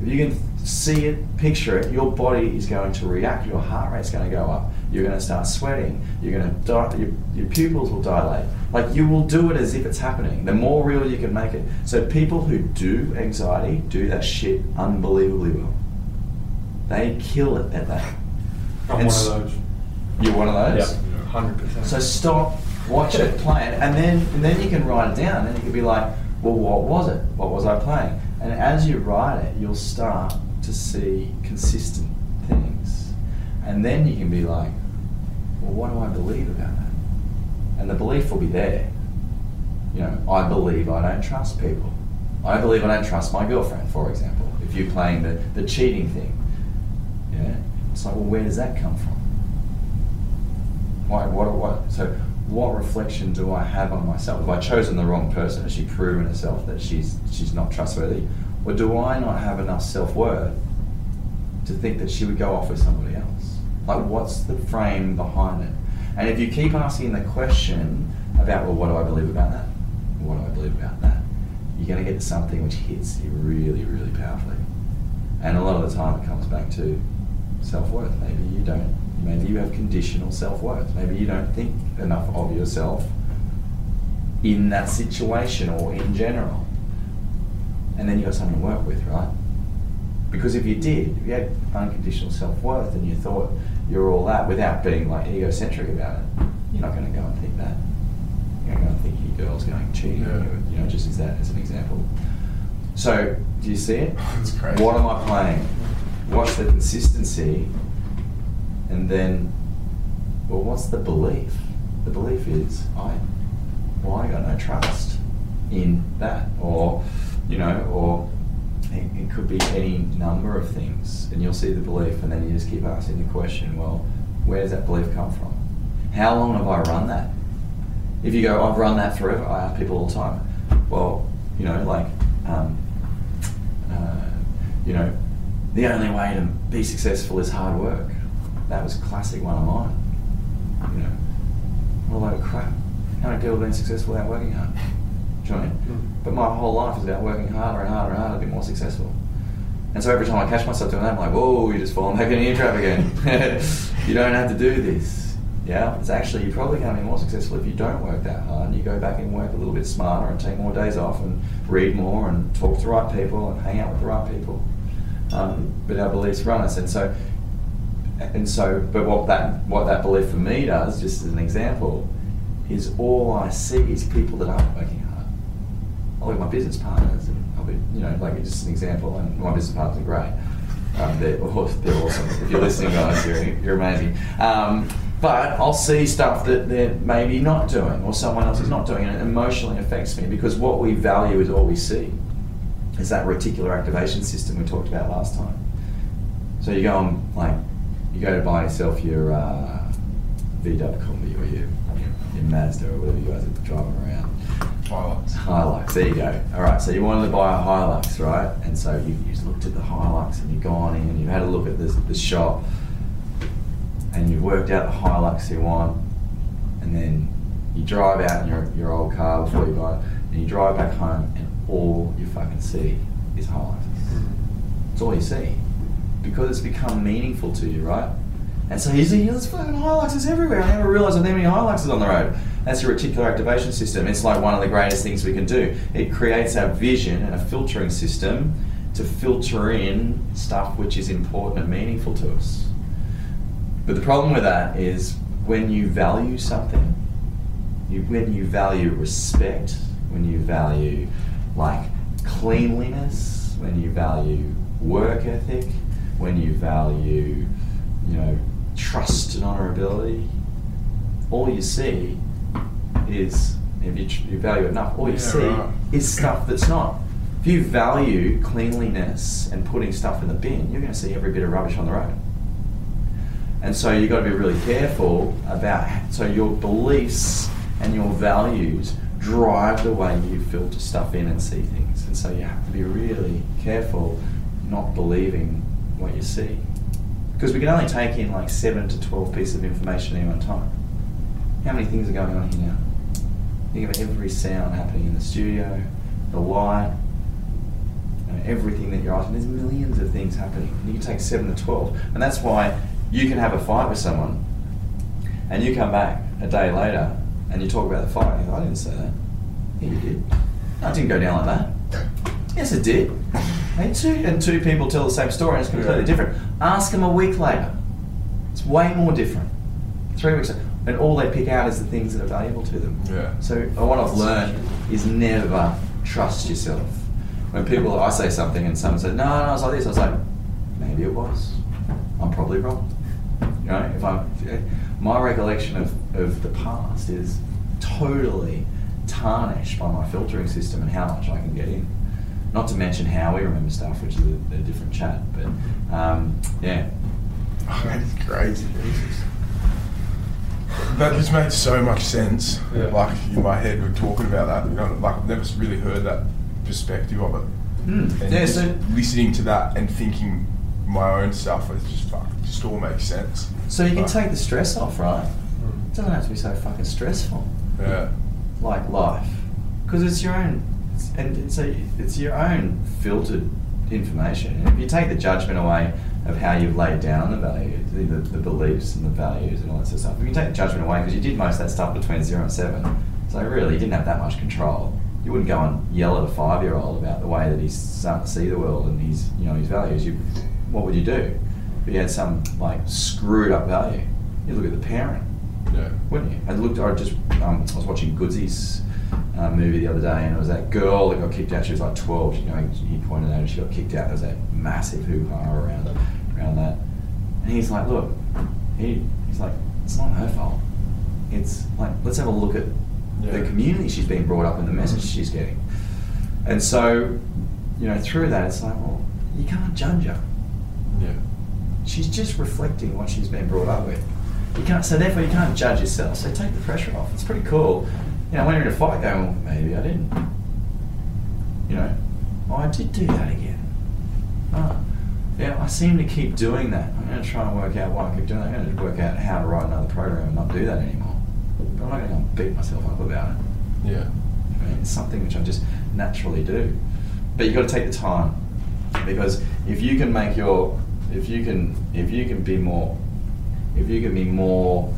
Speaker 4: if you can see it, picture it, your body is going to react. Your heart rate's going to go up. You're going to start sweating. You're going to di- your, your pupils will dilate. Like you will do it as if it's happening. The more real you can make it. So people who do anxiety do that shit unbelievably well. They kill it at that.
Speaker 5: I'm
Speaker 4: And
Speaker 5: one of those.
Speaker 4: You're one of those.
Speaker 5: Yeah, hundred percent.
Speaker 4: So stop, watch it, play it, and then and then you can write it down. And you can be like, well, what was it? What was I playing? And as you write it, you'll start to see consistent things, and then you can be like, well, what do I believe about that? And the belief will be there. You know, I believe I don't trust people. I believe I don't trust my girlfriend, for example. If you're playing the, the cheating thing, yeah, it's like, well, where does that come from? Why, what, what, so what reflection do I have on myself? Have I chosen the wrong person? Has she proven herself that she's, she's not trustworthy? Or do I not have enough self worth to think that she would go off with somebody else? Like, what's the frame behind it? And if you keep asking the question about, well, what do I believe about that? What do I believe about that? You're going to get something which hits you really, really powerfully. And a lot of the time it comes back to self worth. Maybe you don't. Maybe you have conditional self worth. Maybe you don't think enough of yourself in that situation or in general. And then you've got something to work with, right? Because if you did, if you had unconditional self worth and you thought you're all that without being like egocentric about it, you're not going to go and think that. You're going to go and think your girl's going cheating on you, you know, just as that as an example. So, do you see it?
Speaker 2: That's crazy.
Speaker 4: What am I playing? What's the consistency? And then, well, what's the belief? The belief is I, well, I got no trust in that, or you know, or it, it could be any number of things, and you'll see the belief, and then you just keep asking the question, well, where does that belief come from? How long have I run that? If you go, I've run that forever, I ask people all the time, well, you know, like, um, uh, you know, the only way to be successful is hard work. That was classic one of mine. You know, what a load of crap. How many people have been successful without working hard? Do you know what I mean?
Speaker 5: Mm.
Speaker 4: But my whole life is about working harder and harder and harder to be more successful. And so every time I catch myself doing that, I'm like, whoa, you're just falling back in the ear trap again. you don't have to do this. Yeah, it's actually, you're probably going to be more successful if you don't work that hard and you go back and work a little bit smarter and take more days off and read more and talk to the right people and hang out with the right people. Um, but our beliefs run us. And so, and so, but what that, what that belief for me does, just as an example, is all I see is people that aren't working hard. I look at my business partners, and I'll be, you know, like just an example, and my business partners are great. Um, they're, they're awesome. If you're listening, guys, you're, you're amazing. Um, but I'll see stuff that they're maybe not doing, or someone else is not doing, and it emotionally affects me because what we value is all we see. Is that reticular activation system we talked about last time. So you go on, like, you go to buy yourself your uh, VW Kombi or your, your, Mazda or whatever you guys are driving around.
Speaker 2: Highlights.
Speaker 4: Hilux, there you go. All right, so you wanted to buy a Hilux, right? And so you, you looked at the Hilux and you've gone in and you've had a look at this, the shop and you've worked out the Hilux you want and then you drive out in your, your old car before you buy it and you drive back home and all you fucking see is Hiluxes. It's all you see because it's become meaningful to you, right? And so you see, there's fucking Hiluxes everywhere. I never realised there were many Hiluxes on the road. That's your reticular activation system. It's like one of the greatest things we can do. It creates our vision and a filtering system to filter in stuff which is important and meaningful to us. But the problem with that is when you value something, you, when you value respect, when you value like cleanliness, when you value work ethic, when you value, you know, trust and honorability, all you see is, if you, you value it enough, all you
Speaker 2: Yeah,
Speaker 4: see
Speaker 2: right.
Speaker 4: is stuff that's not. If you value cleanliness and putting stuff in the bin, you're going to see every bit of rubbish on the road. And so you've got to be really careful about so your beliefs and your values drive the way you filter stuff in and see things. And so you have to be really careful not believing what you see. Because we can only take in like seven to twelve pieces of information at one time. How many things are going on here now? Think of every sound happening in the studio, the light, you know, everything that you're asking. There's millions of things happening. You can take seven to twelve, and that's why you can have a fight with someone, and you come back a day later and you talk about the fight. Go, I didn't say that. Yeah, you did. No, it didn't go down like that. Yes, it did. And two and two people tell the same story, and it's completely
Speaker 2: Yeah.
Speaker 4: different. Ask them a week later. It's way more different. Three weeks, and all they pick out is the things that are valuable to them.
Speaker 2: Yeah.
Speaker 4: So what I've learned is never trust yourself. When people, I say something and someone says, no, no, I was like this, I was like, maybe it was. I'm probably wrong. You know, if I'm, my recollection of, of the past is totally tarnished by my filtering system and how much I can get in. Not to mention how we remember stuff, which is a, a different chat. But um, yeah,
Speaker 2: Oh, that is crazy. Jesus. That just made so much sense.
Speaker 5: Yeah.
Speaker 2: Like in my head, we're talking about that. You know, like I've never really heard that perspective of it. And
Speaker 4: Yeah, so-
Speaker 2: listening to that and thinking my own stuff, it's just fuck, it just all makes sense.
Speaker 4: so you can
Speaker 2: Like,
Speaker 4: take the stress off, right?
Speaker 5: Mm.
Speaker 4: It doesn't have to be so fucking stressful.
Speaker 2: Yeah.
Speaker 4: like life because it's your own it's- and a, it's your own filtered information. And if you take the judgment away of how you've laid down the values the, the, beliefs and the values and all that sort of stuff if you take the judgment away because you did most of that stuff between 0 and 7 so really you didn't have that much control. You wouldn't go and yell at a five year old about the way that he's starting to see the world and his you know his values. You what would you do? If you had some like screwed up value? You look at the parent
Speaker 2: Yeah.
Speaker 4: wouldn't you? I looked. I just um, I was watching Goodsy's uh, movie the other day, and it was that girl that got kicked out. She was like twelve. You know, he pointed out and she got kicked out. There was that massive hoo ha around around that, and he's like, look, he, he's like, it's not her fault. It's like let's have a look at the
Speaker 2: Yeah.
Speaker 4: community she's being brought up and the message she's getting, and so you know through that it's like, well, you can't judge her
Speaker 2: Yeah.
Speaker 4: she's just reflecting what she's been brought up with. You can't, so therefore you can't judge yourself. So take the pressure off. It's pretty cool. You know, when you're in a fight, going, well, maybe I didn't. You know, oh, I did do that again. Oh, yeah, I seem to keep doing that. I'm going to try and work out why I keep doing that. I'm going to work out how to write another program and not do that anymore. But I'm not going to beat myself up about it.
Speaker 2: Yeah.
Speaker 4: I mean, it's something which I just naturally do. But you've got to take the time because if you can make your, if you can, if you can be more, if you can be more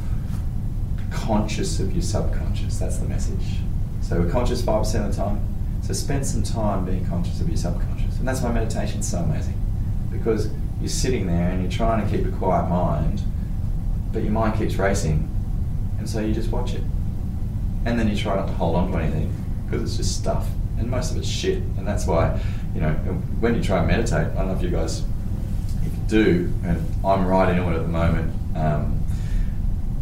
Speaker 4: conscious of your subconscious, that's the message. So we're conscious five percent of the time. So spend some time being conscious of your subconscious, and that's why meditation's so amazing because you're sitting there and you're trying to keep a quiet mind, but your mind keeps racing, and so you just watch it and then you try not to hold on to anything because it's just stuff, and most of it's shit. And that's why, you know, when you try and meditate, I don't know if you guys if you do, and I'm right into it at the moment, um,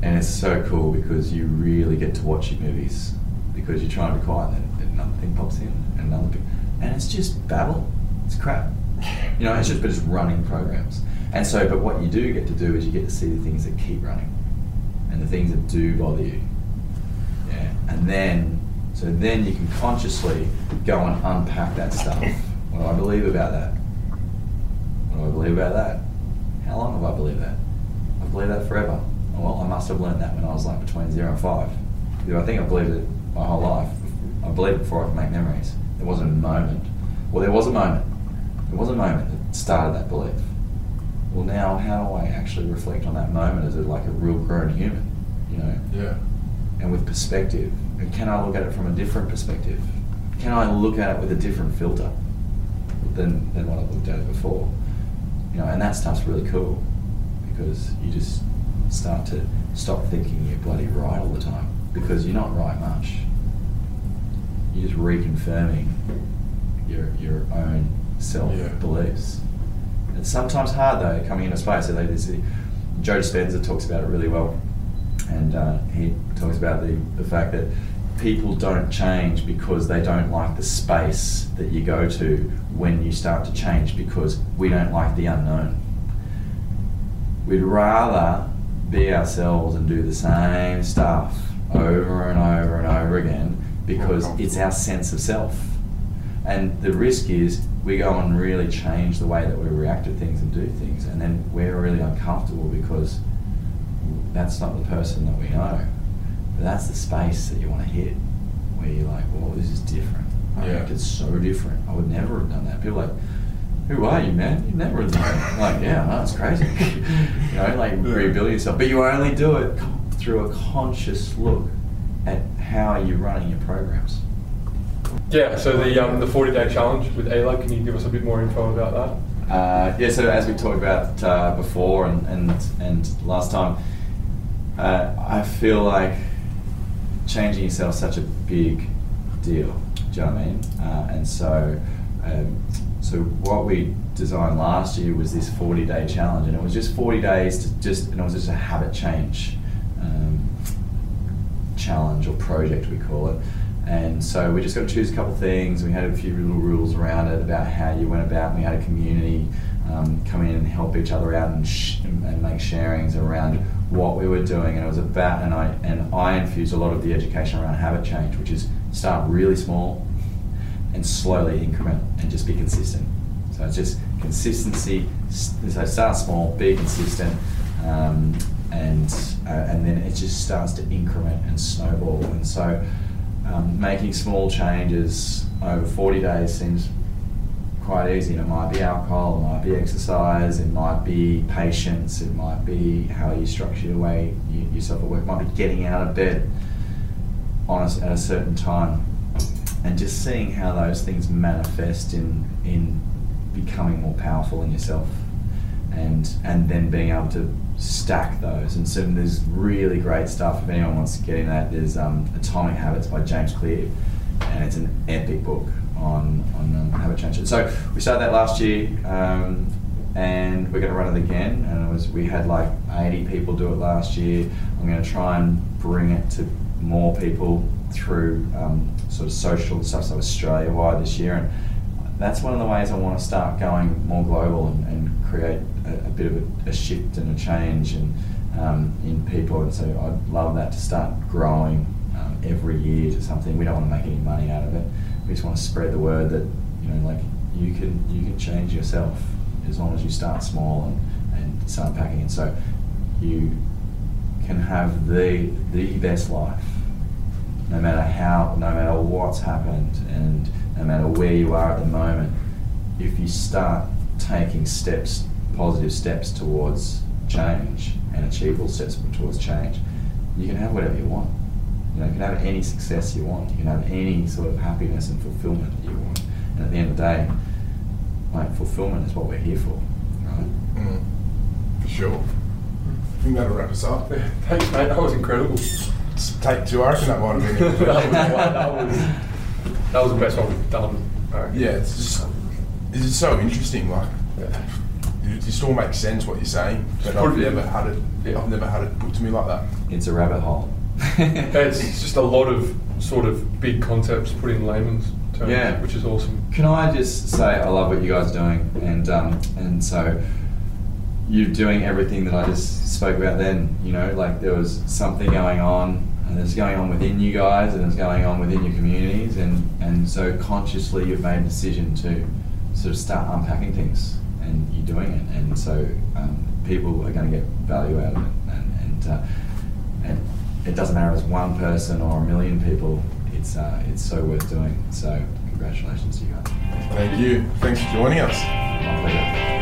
Speaker 4: and it's so cool because you really get to watch your movies because you're trying to be quiet, and then another thing pops in, and another thing, and it's just babble. It's crap. You know, it's just but it's running programs. And so, but what you do get to do is you get to see the things that keep running, and the things that do bother you. Yeah, and then so then you can consciously go and unpack that stuff. What do I believe about that? What do I believe about that? How long have I believed that? I've believed that forever. Well, I must have learned that when I was like between zero and five. I think I believed it my whole life. I believed it before I could make memories. There wasn't a moment. Well, there was a moment. There was a moment that started that belief. Well, now how do I actually reflect on that moment as a, like a real grown human? You know,
Speaker 2: Yeah.
Speaker 4: and with perspective. And can I look at it from a different perspective? Can I look at it with a different filter than, than what I've looked at it before? You know, and that stuff's really cool because you just start to stop thinking you're bloody right all the time because you're not right much. You're just reconfirming your your own self
Speaker 2: Yeah.
Speaker 4: beliefs. It's sometimes hard though coming into space. So they, this, Joe Dispenza talks about it really well and uh, he talks about the, the fact that people don't change because they don't like the space that you go to when you start to change because we don't like the unknown. We'd rather be ourselves and do the same stuff over and over and over again because it's our sense of self. And the risk is we go and really change the way that we react to things and do things, and then we're really uncomfortable because that's not the person that we know. But that's the space that you want to hit, where you're like, well, this is different. I
Speaker 2: Yeah.
Speaker 4: reacted so different. I would never have done that. People like, who are you, man? You never that. like, yeah, that's crazy. you know, like
Speaker 2: Yeah.
Speaker 4: rebuild yourself. But you only do it through a conscious look at how you're running your programs.
Speaker 5: Yeah, so the um, the 40 day challenge with ALAB, can you give us a bit more info about that?
Speaker 4: Uh, yeah, so as we talked about uh, before and, and, and last time, uh, I feel like changing yourself is such a big deal. Do you know what I mean? Uh, and so, um, so what we designed last year was this 40 day challenge, and it was just 40 days to just, and it was just a habit change um, challenge or project we call it. And so we just got to choose a couple things. We had a few little rules around it about how you went about. And we had a community um, come in and help each other out and, sh- and make sharings around what we were doing. And it was about and I and I infused a lot of the education around habit change, which is start really small and slowly increment and just be consistent. So it's just consistency. So start small, be consistent, um, and uh, and then it just starts to increment and snowball. And so um, making small changes over 40 days seems quite easy. It might be alcohol, it might be exercise, it might be patience, it might be how you structure your way you, yourself at work, it might be getting out of bed on at a certain time, and just seeing how those things manifest in in becoming more powerful in yourself, and and then being able to stack those. And so there's really great stuff. If anyone wants to get in that, there's um, Atomic Habits by James Clear, and it's an epic book on on um, habit change. So we started that last year, um, and we're going to run it again. And it was we had like 80 people do it last year. I'm going to try and bring it to more people through um, sort of social stuff, so Australia wide this year, and that's one of the ways I want to start going more global and, and create a, a, bit of a, a, shift and a change and um, in people. And so I'd love that to start growing um, every year to something. We don't want to make any money out of it. We just want to spread the word that you know, like you can you can change yourself as long as you start small and, and start packing. And so you can have the the best life no matter how, no matter what's happened, and no matter where you are at the moment, if you start taking steps, positive steps towards change and achievable steps towards change, you can have whatever you want. You know, you can have any success you want. You can have any sort of happiness and fulfillment that you want. And at the end of the day, like fulfillment is what we're here for, right?
Speaker 2: Mm, for sure. I think that'll wrap us up.
Speaker 5: Thanks, mate. That was incredible
Speaker 2: take two. I reckon that might have
Speaker 5: been. that, was, that was the best one we've done.
Speaker 2: Yeah, it's just it's just so interesting. Like, yeah. it just all makes sense what you're saying, but I've never had it. Yeah. I've never had it put to me like that.
Speaker 4: It's a rabbit hole.
Speaker 5: it's, it's just a lot of sort of big concepts put in layman's terms, yeah. which is awesome.
Speaker 4: Can I just say I love what you guys are doing, and um, and so you're doing everything that I just spoke about then. You know, like there was something going on and it's going on within you guys and it's going on within your communities and, and so consciously you've made a decision to sort of start unpacking things and you're doing it. And so um, people are going to get value out of it. And, and, uh, and it doesn't matter if it's one person or a million people it's, uh, it's so worth doing. So congratulations to you guys.
Speaker 2: Thank you. Thanks for joining us